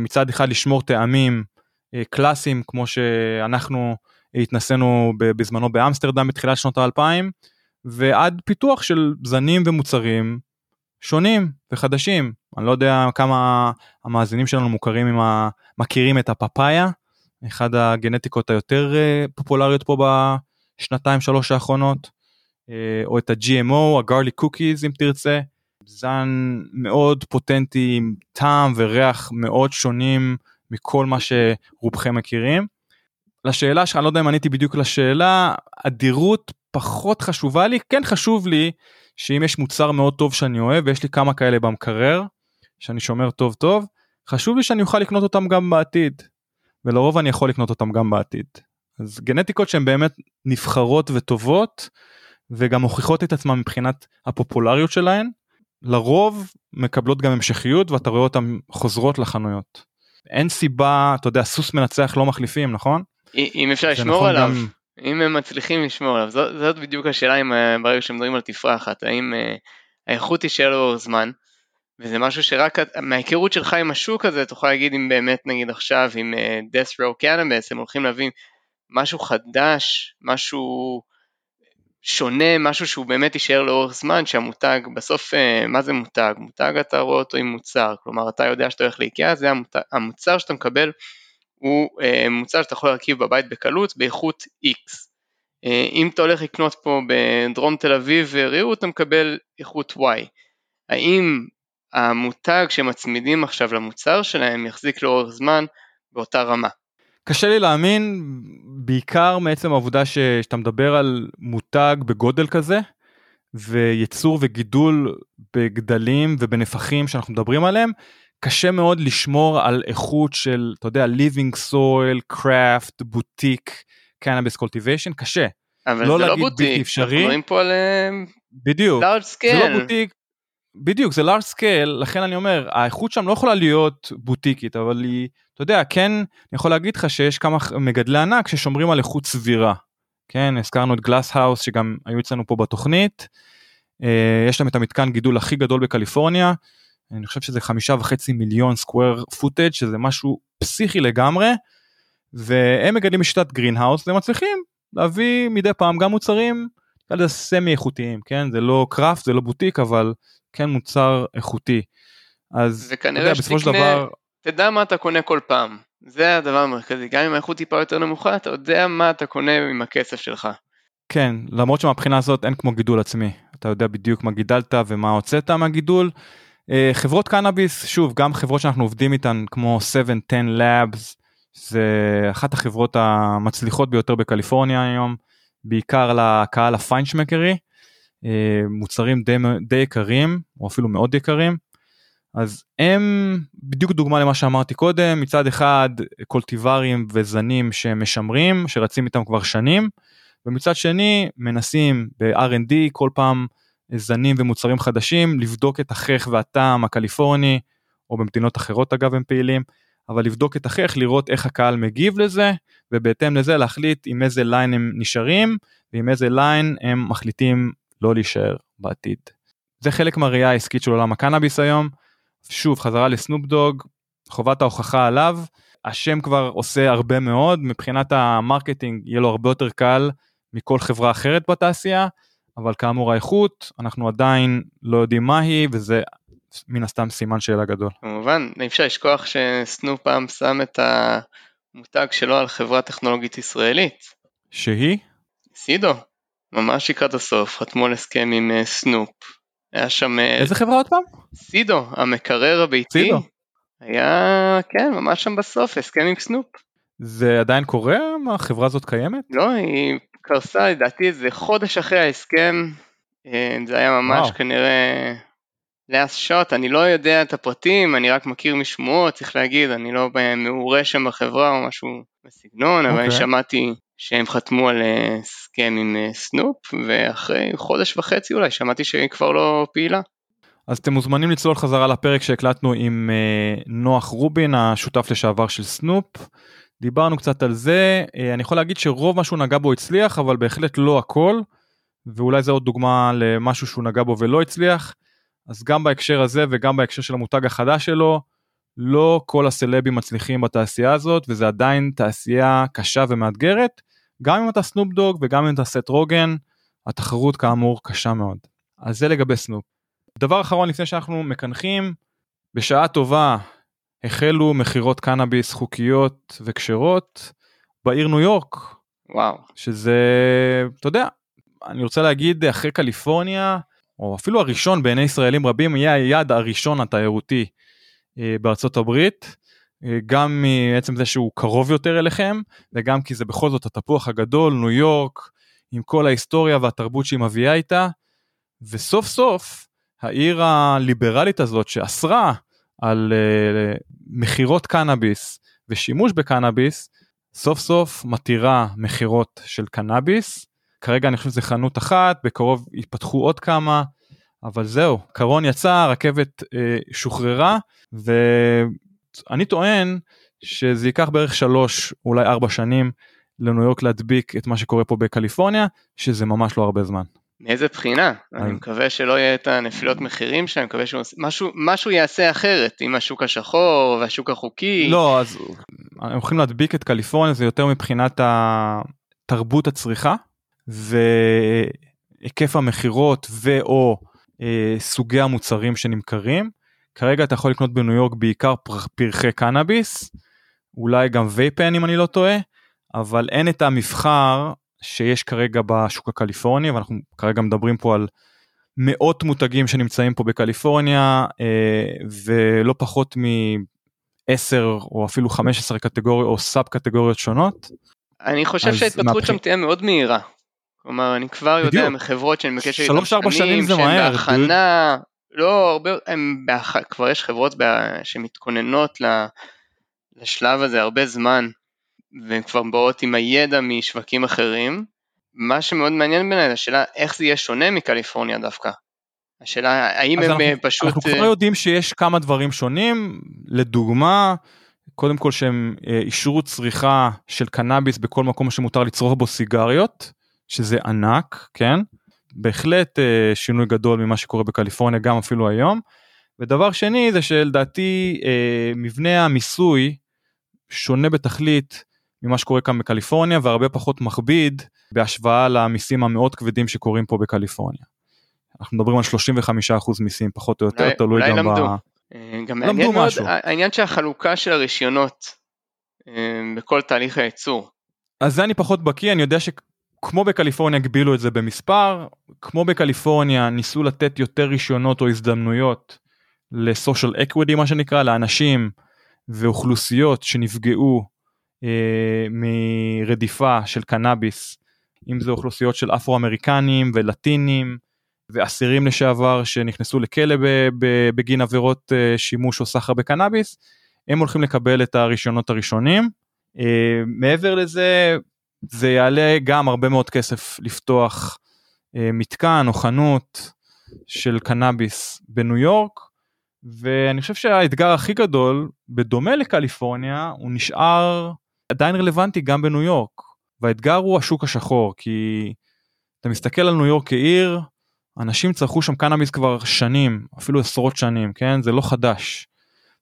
מצד אחד לשמור טעמים uh, קלאסיים כמו שאנחנו. התנסינו בזמנו באמסטרדם בתחילת שנות האלפיים ועד פיתוח של זנים ומוצרים שונים וחדשים אני לא יודע כמה המאזינים שלנו מוכרים עם ה... מכירים את הפאפאיה אחד הגנטיקות היותר אה, פופולריות פה בשנתיים שלוש האחרונות אה, או את ה-GMO הגרלי קוקיז אם תרצה זן מאוד פוטנטי עם טעם וריח מאוד שונים מכל מה שרובכם מכירים. לשאלה שלך, אני לא יודע אם עניתי בדיוק לשאלה, אדירות פחות חשובה לי, כן חשוב לי שאם יש מוצר מאוד טוב שאני אוהב, ויש לי כמה כאלה במקרר, שאני שומר טוב טוב, חשוב לי שאני אוכל לקנות אותם גם בעתיד, ולרוב אני יכול לקנות אותם גם בעתיד. אז גנטיקות שהן באמת נבחרות וטובות, וגם מוכיחות את עצמן מבחינת הפופולריות שלהן, לרוב מקבלות גם המשכיות ואתה רואה אותן חוזרות לחנויות. אין סיבה, אתה יודע, סוס מנצח לא מחליפים, נכון? אם אפשר לשמור נכון עליו, גם... אם הם מצליחים לשמור עליו, זאת, זאת בדיוק השאלה אם אה, ברגע שמדברים על תפרחת, האם uh, האיכות תישאר לאורך זמן, וזה משהו שרק מההיכרות שלך עם השוק הזה תוכל להגיד אם באמת נגיד עכשיו עם uh, death row cannabis הם הולכים להביא משהו חדש, משהו שונה, משהו שהוא באמת יישאר לאורך זמן, שהמותג, בסוף uh, מה זה מותג? מותג אתה רואה אותו עם מוצר, כלומר אתה יודע שאתה הולך לאיקאה, זה המותג, המוצר שאתה מקבל הוא אה, מוצר שאתה יכול להרכיב בבית בקלות באיכות X. אה, אם אתה הולך לקנות פה בדרום תל אביב ריהוט אתה מקבל איכות Y. האם המותג שמצמידים עכשיו למוצר שלהם יחזיק לאורך זמן באותה רמה? קשה לי להאמין בעיקר מעצם העובדה שאתה מדבר על מותג בגודל כזה וייצור וגידול בגדלים ובנפחים שאנחנו מדברים עליהם קשה מאוד לשמור על איכות של, אתה יודע, living soil, craft, בוטיק, cannabis cultivation, קשה. אבל לא זה לא בוטיק, אנחנו מדברים פה על אה, בדיוק, large scale. זה לא בוטיק, בדיוק, זה large scale, לכן אני אומר, האיכות שם לא יכולה להיות בוטיקית, אבל היא, אתה יודע, כן, אני יכול להגיד לך שיש כמה מגדלי ענק ששומרים על איכות סבירה. כן, הזכרנו את Glass House שגם היו אצלנו פה בתוכנית. אה, יש להם את המתקן גידול הכי גדול בקליפורניה. אני חושב שזה חמישה וחצי מיליון square footage שזה משהו פסיכי לגמרי והם מגדלים בשיטת greenhouse ומצליחים להביא מדי פעם גם מוצרים semi איכותיים כן זה לא craft זה לא בוטיק אבל כן מוצר איכותי. אז וכנראה בסופו של דבר תדע מה אתה קונה כל פעם זה הדבר המרכזי גם אם האיכות טיפה יותר נמוכה אתה יודע מה אתה קונה עם הכסף שלך. כן למרות שמבחינה הזאת אין כמו גידול עצמי אתה יודע בדיוק מה גידלת ומה הוצאת מהגידול. אה, חברות קנאביס, שוב, גם חברות שאנחנו עובדים איתן כמו 710 Labs, זה אחת החברות המצליחות ביותר בקליפורניה היום, בעיקר לקהל הפיינשמקרי, אה, מוצרים די, די יקרים, או אפילו מאוד יקרים. אז הם בדיוק דוגמה למה שאמרתי קודם, מצד אחד קולטיברים וזנים שמשמרים, שרצים איתם כבר שנים, ומצד שני מנסים ב-R&D כל פעם זנים ומוצרים חדשים, לבדוק את החך והטעם הקליפורני, או במדינות אחרות אגב הם פעילים, אבל לבדוק את החך, לראות איך הקהל מגיב לזה, ובהתאם לזה להחליט עם איזה line הם נשארים, ועם איזה line הם מחליטים לא להישאר בעתיד. זה חלק מהראייה העסקית של עולם הקנאביס היום. שוב, חזרה לסנופ דוג, חובת ההוכחה עליו. השם כבר עושה הרבה מאוד, מבחינת ה marketing יהיה לו הרבה יותר קל מכל חברה אחרת בתעשייה, אבל כאמור האיכות, אנחנו עדיין לא יודעים מה היא, וזה מן הסתם סימן שאלה גדול. כמובן, אי אפשר לשכוח שסנופ פעם שם את המותג שלו על חברה טכנולוגית ישראלית. שהיא? סידו, ממש לקראת הסוף, חתמו על הסכם עם אה, סנופ. היה שם... אה, איזה חברה עוד פעם? סידו, המקרר הביתי. סידו. היה, כן, ממש שם בסוף, הסכם עם סנופ. זה עדיין קורה? החברה הזאת קיימת? לא, היא קרסה לדעתי איזה חודש אחרי ההסכם. אה, זה היה ממש וואו. כנראה לאס שוט, אני לא יודע את הפרטים, אני רק מכיר משמועות, צריך להגיד, אני לא מעורה שם בחברה או משהו בסגנון, okay. אבל אוקיי. שמעתי שהם חתמו על אה, הסכם עם אה, סנופ, ואחרי חודש וחצי אולי שמעתי שהיא כבר לא פעילה. אז אתם מוזמנים לצלול חזרה לפרק שהקלטנו עם אה, נוח רובין, השותף לשעבר של סנופ. דיברנו קצת על זה, אני יכול להגיד שרוב מה שהוא נגע בו הצליח, אבל בהחלט לא הכל, ואולי זה עוד דוגמה למשהו שהוא נגע בו ולא הצליח. אז גם בהקשר הזה וגם בהקשר של המותג החדש שלו, לא כל הסלבים מצליחים בתעשייה הזאת, וזה עדיין תעשייה קשה ומאתגרת, גם אם אתה סנופ דוג וגם אם אתה סת' רוגן, התחרות כאמור קשה מאוד. אז זה לגבי סנופ. דבר אחרון לפני שאנחנו מקנחים, בשעה טובה החלו מכירות קנאביס חוקיות וכשרות בעיר ניו יורק. וואו. שזה, אתה יודע, אני רוצה להגיד אחרי קליפורניה, או אפילו הראשון בעיני ישראלים רבים, יהיה היעד הראשון התיירותי אה, בארצות הברית. אה, גם מעצם זה שהוא קרוב יותר אליכם וגם כי זה בכל זאת התפוח הגדול ניו יורק עם כל ההיסטוריה והתרבות שהיא מביאה איתה וסוף סוף העיר הליברלית הזאת שאסרה על uh, מכירות קנאביס ושימוש בקנאביס סוף סוף מתירה מכירות של קנאביס כרגע אני חושב שזה חנות אחת בקרוב ייפתחו עוד כמה אבל זהו קרון יצא הרכבת uh, שוחררה ו... אני טוען שזה ייקח בערך שלוש אולי ארבע שנים לניו יורק להדביק את מה שקורה פה בקליפורניה שזה ממש לא הרבה זמן. מאיזה בחינה? אני מקווה שלא יהיה את הנפילות מחירים שם, אני מקווה שמשהו יעשה אחרת עם השוק השחור והשוק החוקי. לא, אז הם הולכים להדביק את קליפורניה זה יותר מבחינת תרבות הצריכה והיקף המכירות ואו אה, סוגי המוצרים שנמכרים. כרגע אתה יכול לקנות בניו יורק בעיקר פרחי קנאביס, אולי גם וייפן אם אני לא טועה, אבל אין את המבחר שיש כרגע בשוק הקליפורני, ואנחנו כרגע מדברים פה על מאות מותגים שנמצאים פה בקליפורניה, אה, ולא פחות מ-10 או אפילו 15 קטגוריות או סאב קטגוריות שונות. אני חושב שההתפתחות שם תהיה מאוד מהירה. כלומר, אני כבר יודע מחברות שאני מבקש איתן שנים, שהן בהכנה, לא, הרבה, הם באח... כבר יש חברות בה... שמתכוננות לשלב הזה הרבה זמן, והן כבר באות עם הידע משווקים אחרים. מה שמאוד מעניין בעיניי, השאלה איך זה יהיה שונה מקליפורניה דווקא. השאלה האם הם אנחנו, אה, פשוט... אנחנו כבר אה, יודעים שיש כמה דברים שונים, לדוגמה, קודם כל שהם אה, אישרו צריכה של קנאביס בכל מקום שמותר לצרוך בו סיגריות, שזה ענק, כן? בהחלט אה, שינוי גדול ממה שקורה בקליפורניה גם אפילו היום. ודבר שני זה שלדעתי אה, מבנה המיסוי שונה בתכלית ממה שקורה כאן בקליפורניה והרבה פחות מכביד בהשוואה למיסים המאוד כבדים שקורים פה בקליפורניה. אנחנו מדברים על 35% מיסים פחות או יותר, אולי, תלוי אולי גם למדו. ב... אה, גם למדו משהו. מאוד, העניין של החלוקה של הרישיונות אה, בכל תהליך הייצור. אז זה אני פחות בקיא, אני יודע ש... כמו בקליפורניה הגבילו את זה במספר, כמו בקליפורניה ניסו לתת יותר רישיונות או הזדמנויות לסושיאל אקווידי מה שנקרא, לאנשים ואוכלוסיות שנפגעו מרדיפה של קנאביס, אם זה אוכלוסיות של אפרו-אמריקנים ולטינים ואסירים לשעבר שנכנסו לכלא בגין עבירות אה, שימוש או סחר בקנאביס, הם הולכים לקבל את הרישיונות הראשונים. אה, מעבר לזה זה יעלה גם הרבה מאוד כסף לפתוח אה, מתקן או חנות של קנאביס בניו יורק ואני חושב שהאתגר הכי גדול בדומה לקליפורניה הוא נשאר עדיין רלוונטי גם בניו יורק והאתגר הוא השוק השחור כי אתה מסתכל על ניו יורק כעיר אנשים צרכו שם קנאביס כבר שנים אפילו עשרות שנים כן זה לא חדש.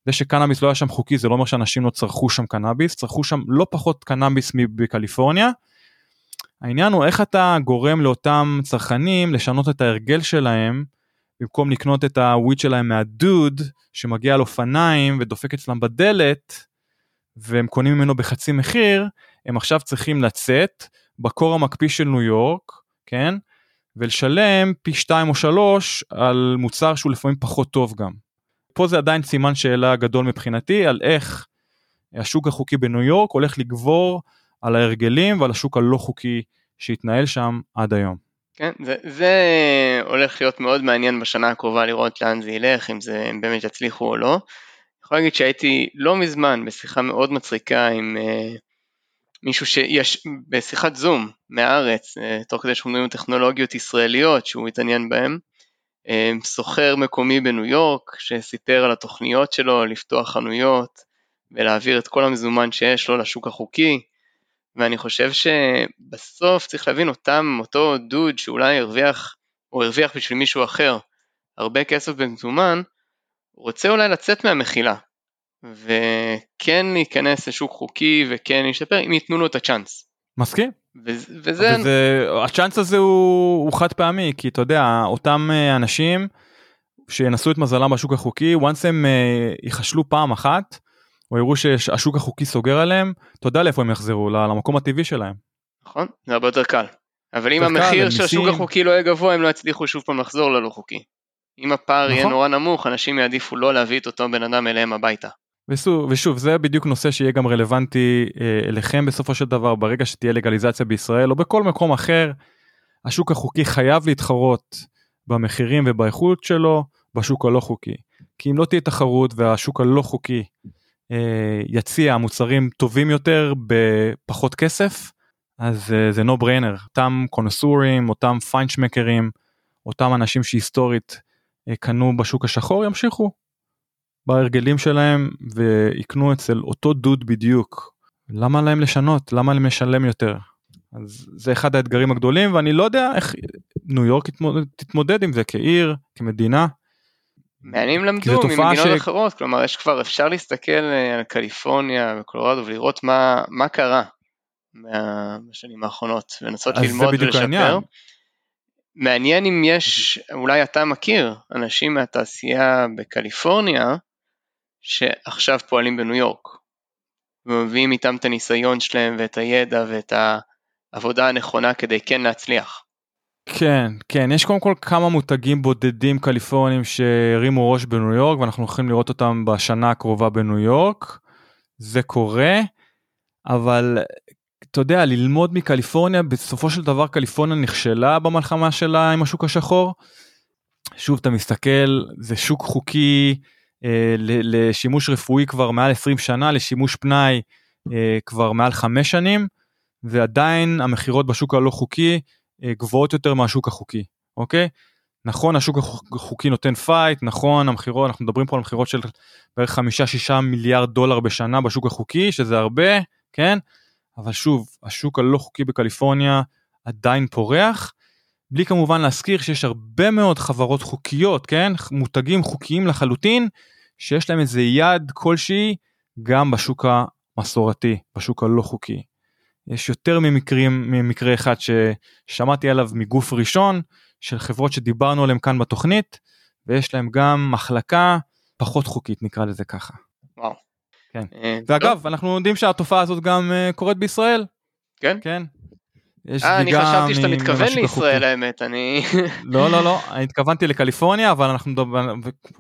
זה שקנאביס לא היה שם חוקי זה לא אומר שאנשים לא צרכו שם קנאביס, צרכו שם לא פחות קנאביס מבקליפורניה. העניין הוא איך אתה גורם לאותם צרכנים לשנות את ההרגל שלהם במקום לקנות את הוויד שלהם מהדוד שמגיע על אופניים ודופק אצלם בדלת והם קונים ממנו בחצי מחיר הם עכשיו צריכים לצאת בקור המקפיא של ניו יורק כן ולשלם פי שתיים או שלוש על מוצר שהוא לפעמים פחות טוב גם. פה זה עדיין סימן שאלה גדול מבחינתי על איך השוק החוקי בניו יורק הולך לגבור על ההרגלים ועל השוק הלא חוקי שהתנהל שם עד היום. כן, זה, זה הולך להיות מאוד מעניין בשנה הקרובה לראות לאן זה ילך, אם זה אם באמת יצליחו או לא. יכול להגיד שהייתי לא מזמן בשיחה מאוד מצחיקה עם uh, מישהו שיש, בשיחת זום מהארץ, uh, תוך כדי שאנחנו מדברים טכנולוגיות ישראליות שהוא מתעניין בהן, uh, סוחר מקומי בניו יורק שסיפר על התוכניות שלו לפתוח חנויות ולהעביר את כל המזומן שיש לו לשוק החוקי. ואני חושב שבסוף צריך להבין אותם, אותו דוד שאולי הרוויח, או הרוויח בשביל מישהו אחר, הרבה כסף במזומן, רוצה אולי לצאת מהמחילה, וכן להיכנס לשוק חוקי וכן להשתפר אם ייתנו לו את הצ'אנס. מסכים. וזה... וזה... הצ'אנס הזה הוא, הוא חד פעמי, כי אתה יודע, אותם אה, אנשים שינסו את מזלם בשוק החוקי, once הם אה, ייחשלו פעם אחת, או יראו שהשוק החוקי סוגר עליהם, אתה יודע לאיפה הם יחזרו, למקום הטבעי שלהם. נכון, זה הרבה יותר קל. אבל אם המחיר של השוק החוקי לא יהיה גבוה, הם לא יצליחו שוב פעם לחזור ללא חוקי. אם הפער יהיה נכון. נורא נמוך, אנשים יעדיפו לא להביא את אותו בן אדם אליהם הביתה. ושוב, ושוב זה בדיוק נושא שיהיה גם רלוונטי אה, אליכם בסופו של דבר ברגע שתהיה לגליזציה בישראל או בכל מקום אחר השוק החוקי חייב להתחרות במחירים ובאיכות שלו בשוק הלא חוקי כי אם לא תהיה תחרות והשוק הלא חוקי אה, יציע מוצרים טובים יותר בפחות כסף אז אה, זה no brainer אותם קונסורים אותם פיינשמקרים אותם אנשים שהיסטורית קנו בשוק השחור ימשיכו בהרגלים שלהם ויקנו אצל אותו דוד בדיוק למה להם לשנות למה להם לשלם יותר אז זה אחד האתגרים הגדולים ואני לא יודע איך ניו יורק תתמודד עם זה כעיר כמדינה. מעניינים למדו ממדינות ש... אחרות, כלומר יש כבר, אפשר להסתכל אה, על קליפורניה וקולורדו ולראות מה, מה קרה מהשנים האחרונות ולנסות ללמוד ולשפר. העניין. מעניין אם יש, אולי אתה מכיר אנשים מהתעשייה בקליפורניה שעכשיו פועלים בניו יורק ומביאים איתם את הניסיון שלהם ואת הידע ואת העבודה הנכונה כדי כן להצליח. כן, כן, יש קודם כל כמה מותגים בודדים קליפורנים שהרימו ראש בניו יורק ואנחנו הולכים לראות אותם בשנה הקרובה בניו יורק. זה קורה, אבל אתה יודע, ללמוד מקליפורניה, בסופו של דבר קליפורניה נכשלה במלחמה שלה עם השוק השחור. שוב, אתה מסתכל, זה שוק חוקי אה, לשימוש רפואי כבר מעל 20 שנה, לשימוש פנאי אה, כבר מעל 5 שנים, ועדיין המכירות בשוק הלא חוקי אה, גבוהות יותר מהשוק החוקי, אוקיי? נכון השוק החוקי נותן fight, נכון המכירות, אנחנו מדברים פה על מכירות של בערך 5-6 מיליארד דולר בשנה בשוק החוקי, שזה הרבה, כן? אבל שוב, השוק הלא חוקי בקליפורניה עדיין פורח, בלי כמובן להזכיר שיש הרבה מאוד חברות חוקיות, כן? מותגים חוקיים לחלוטין, שיש להם איזה יד כלשהי גם בשוק המסורתי, בשוק הלא חוקי. יש יותר ממקרים, ממקרה אחד ששמעתי עליו מגוף ראשון של חברות שדיברנו עליהם כאן בתוכנית ויש להם גם מחלקה פחות חוקית נקרא לזה ככה. וואו. כן. אה, ואגב טוב. אנחנו יודעים שהתופעה הזאת גם uh, קורית בישראל. כן? כן. אה, אני חשבתי שאתה מתכוון לישראל האמת, אני... [laughs] לא, לא, לא, אני התכוונתי לקליפורניה, אבל אנחנו,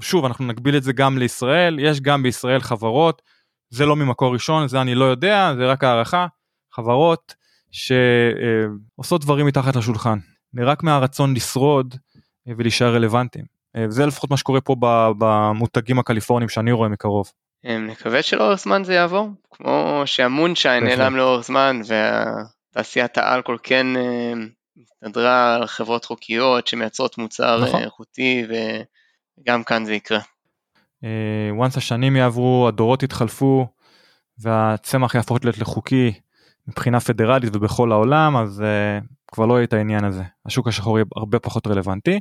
שוב, אנחנו נגביל את זה גם לישראל, יש גם בישראל חברות, זה לא ממקור ראשון, זה אני לא יודע, זה רק הערכה, חברות שעושות דברים מתחת לשולחן, רק מהרצון לשרוד ולהישאר רלוונטיים. זה לפחות מה שקורה פה במותגים הקליפורניים שאני רואה מקרוב. נקווה שלאורך זמן זה יעבור, כמו שהמונשיין נעלם לאורך זמן ותעשיית האלכוהול כן הסתדרה על חברות חוקיות שמייצרות מוצר נכון. איכותי וגם כאן זה יקרה. once השנים יעברו, הדורות יתחלפו והצמח יהפוך להיות לחוקי מבחינה פדרלית ובכל העולם אז uh, כבר לא יהיה את העניין הזה השוק השחור יהיה הרבה פחות רלוונטי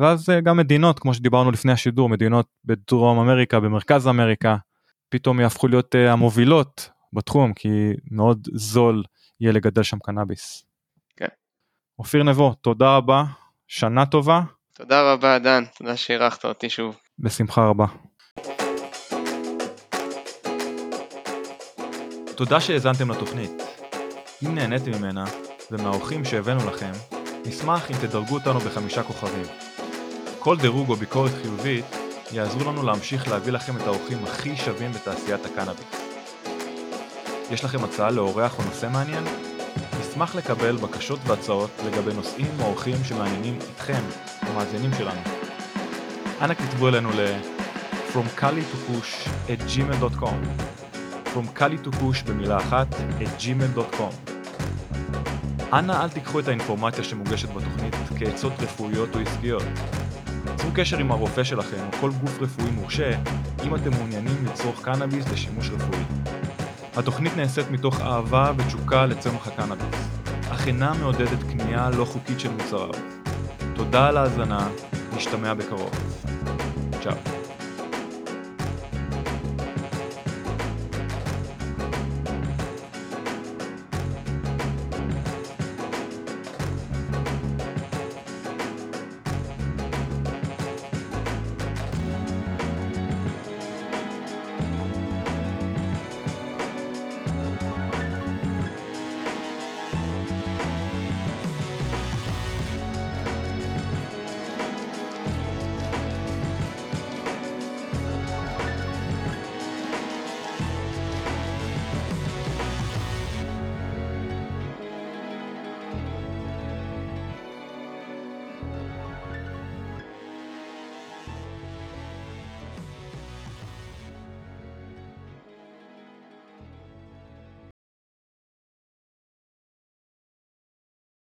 ואז אה, גם מדינות, כמו שדיברנו לפני השידור, מדינות בדרום אמריקה, במרכז אמריקה, פתאום יהפכו להיות uh, המובילות בתחום, כי מאוד זול יהיה לגדל שם קנאביס. כן. אופיר נבו, תודה רבה, שנה טובה. תודה רבה, דן, תודה שאירחת אותי שוב. בשמחה רבה. תודה שהאזנתם לתוכנית. אם נהניתם ממנה, ומהאורחים שהבאנו לכם, נשמח אם תדרגו אותנו בחמישה כוכבים. כל דירוג או ביקורת חיובית יעזרו לנו להמשיך להביא לכם את האורחים הכי שווים בתעשיית הקנאביס. יש לכם הצעה לאורח או נושא מעניין? נשמח לקבל בקשות והצעות לגבי נושאים או אורחים שמעניינים אתכם, המאזינים שלנו. אנא כתבו אלינו ל- From Kali to Push at gmail.com From Kali to Push במילה אחת at gmail.com אנא אל תיקחו את האינפורמציה שמוגשת בתוכנית כעצות רפואיות או עסקיות. צרו קשר עם הרופא שלכם או כל גוף רפואי מורשה אם אתם מעוניינים לצרוך קנאביס לשימוש רפואי. התוכנית נעשית מתוך אהבה ותשוקה לצמח הקנאביס, אך אינה מעודדת קנייה לא חוקית של מוצריו. תודה על ההאזנה, נשתמע בקרוב. צ'או.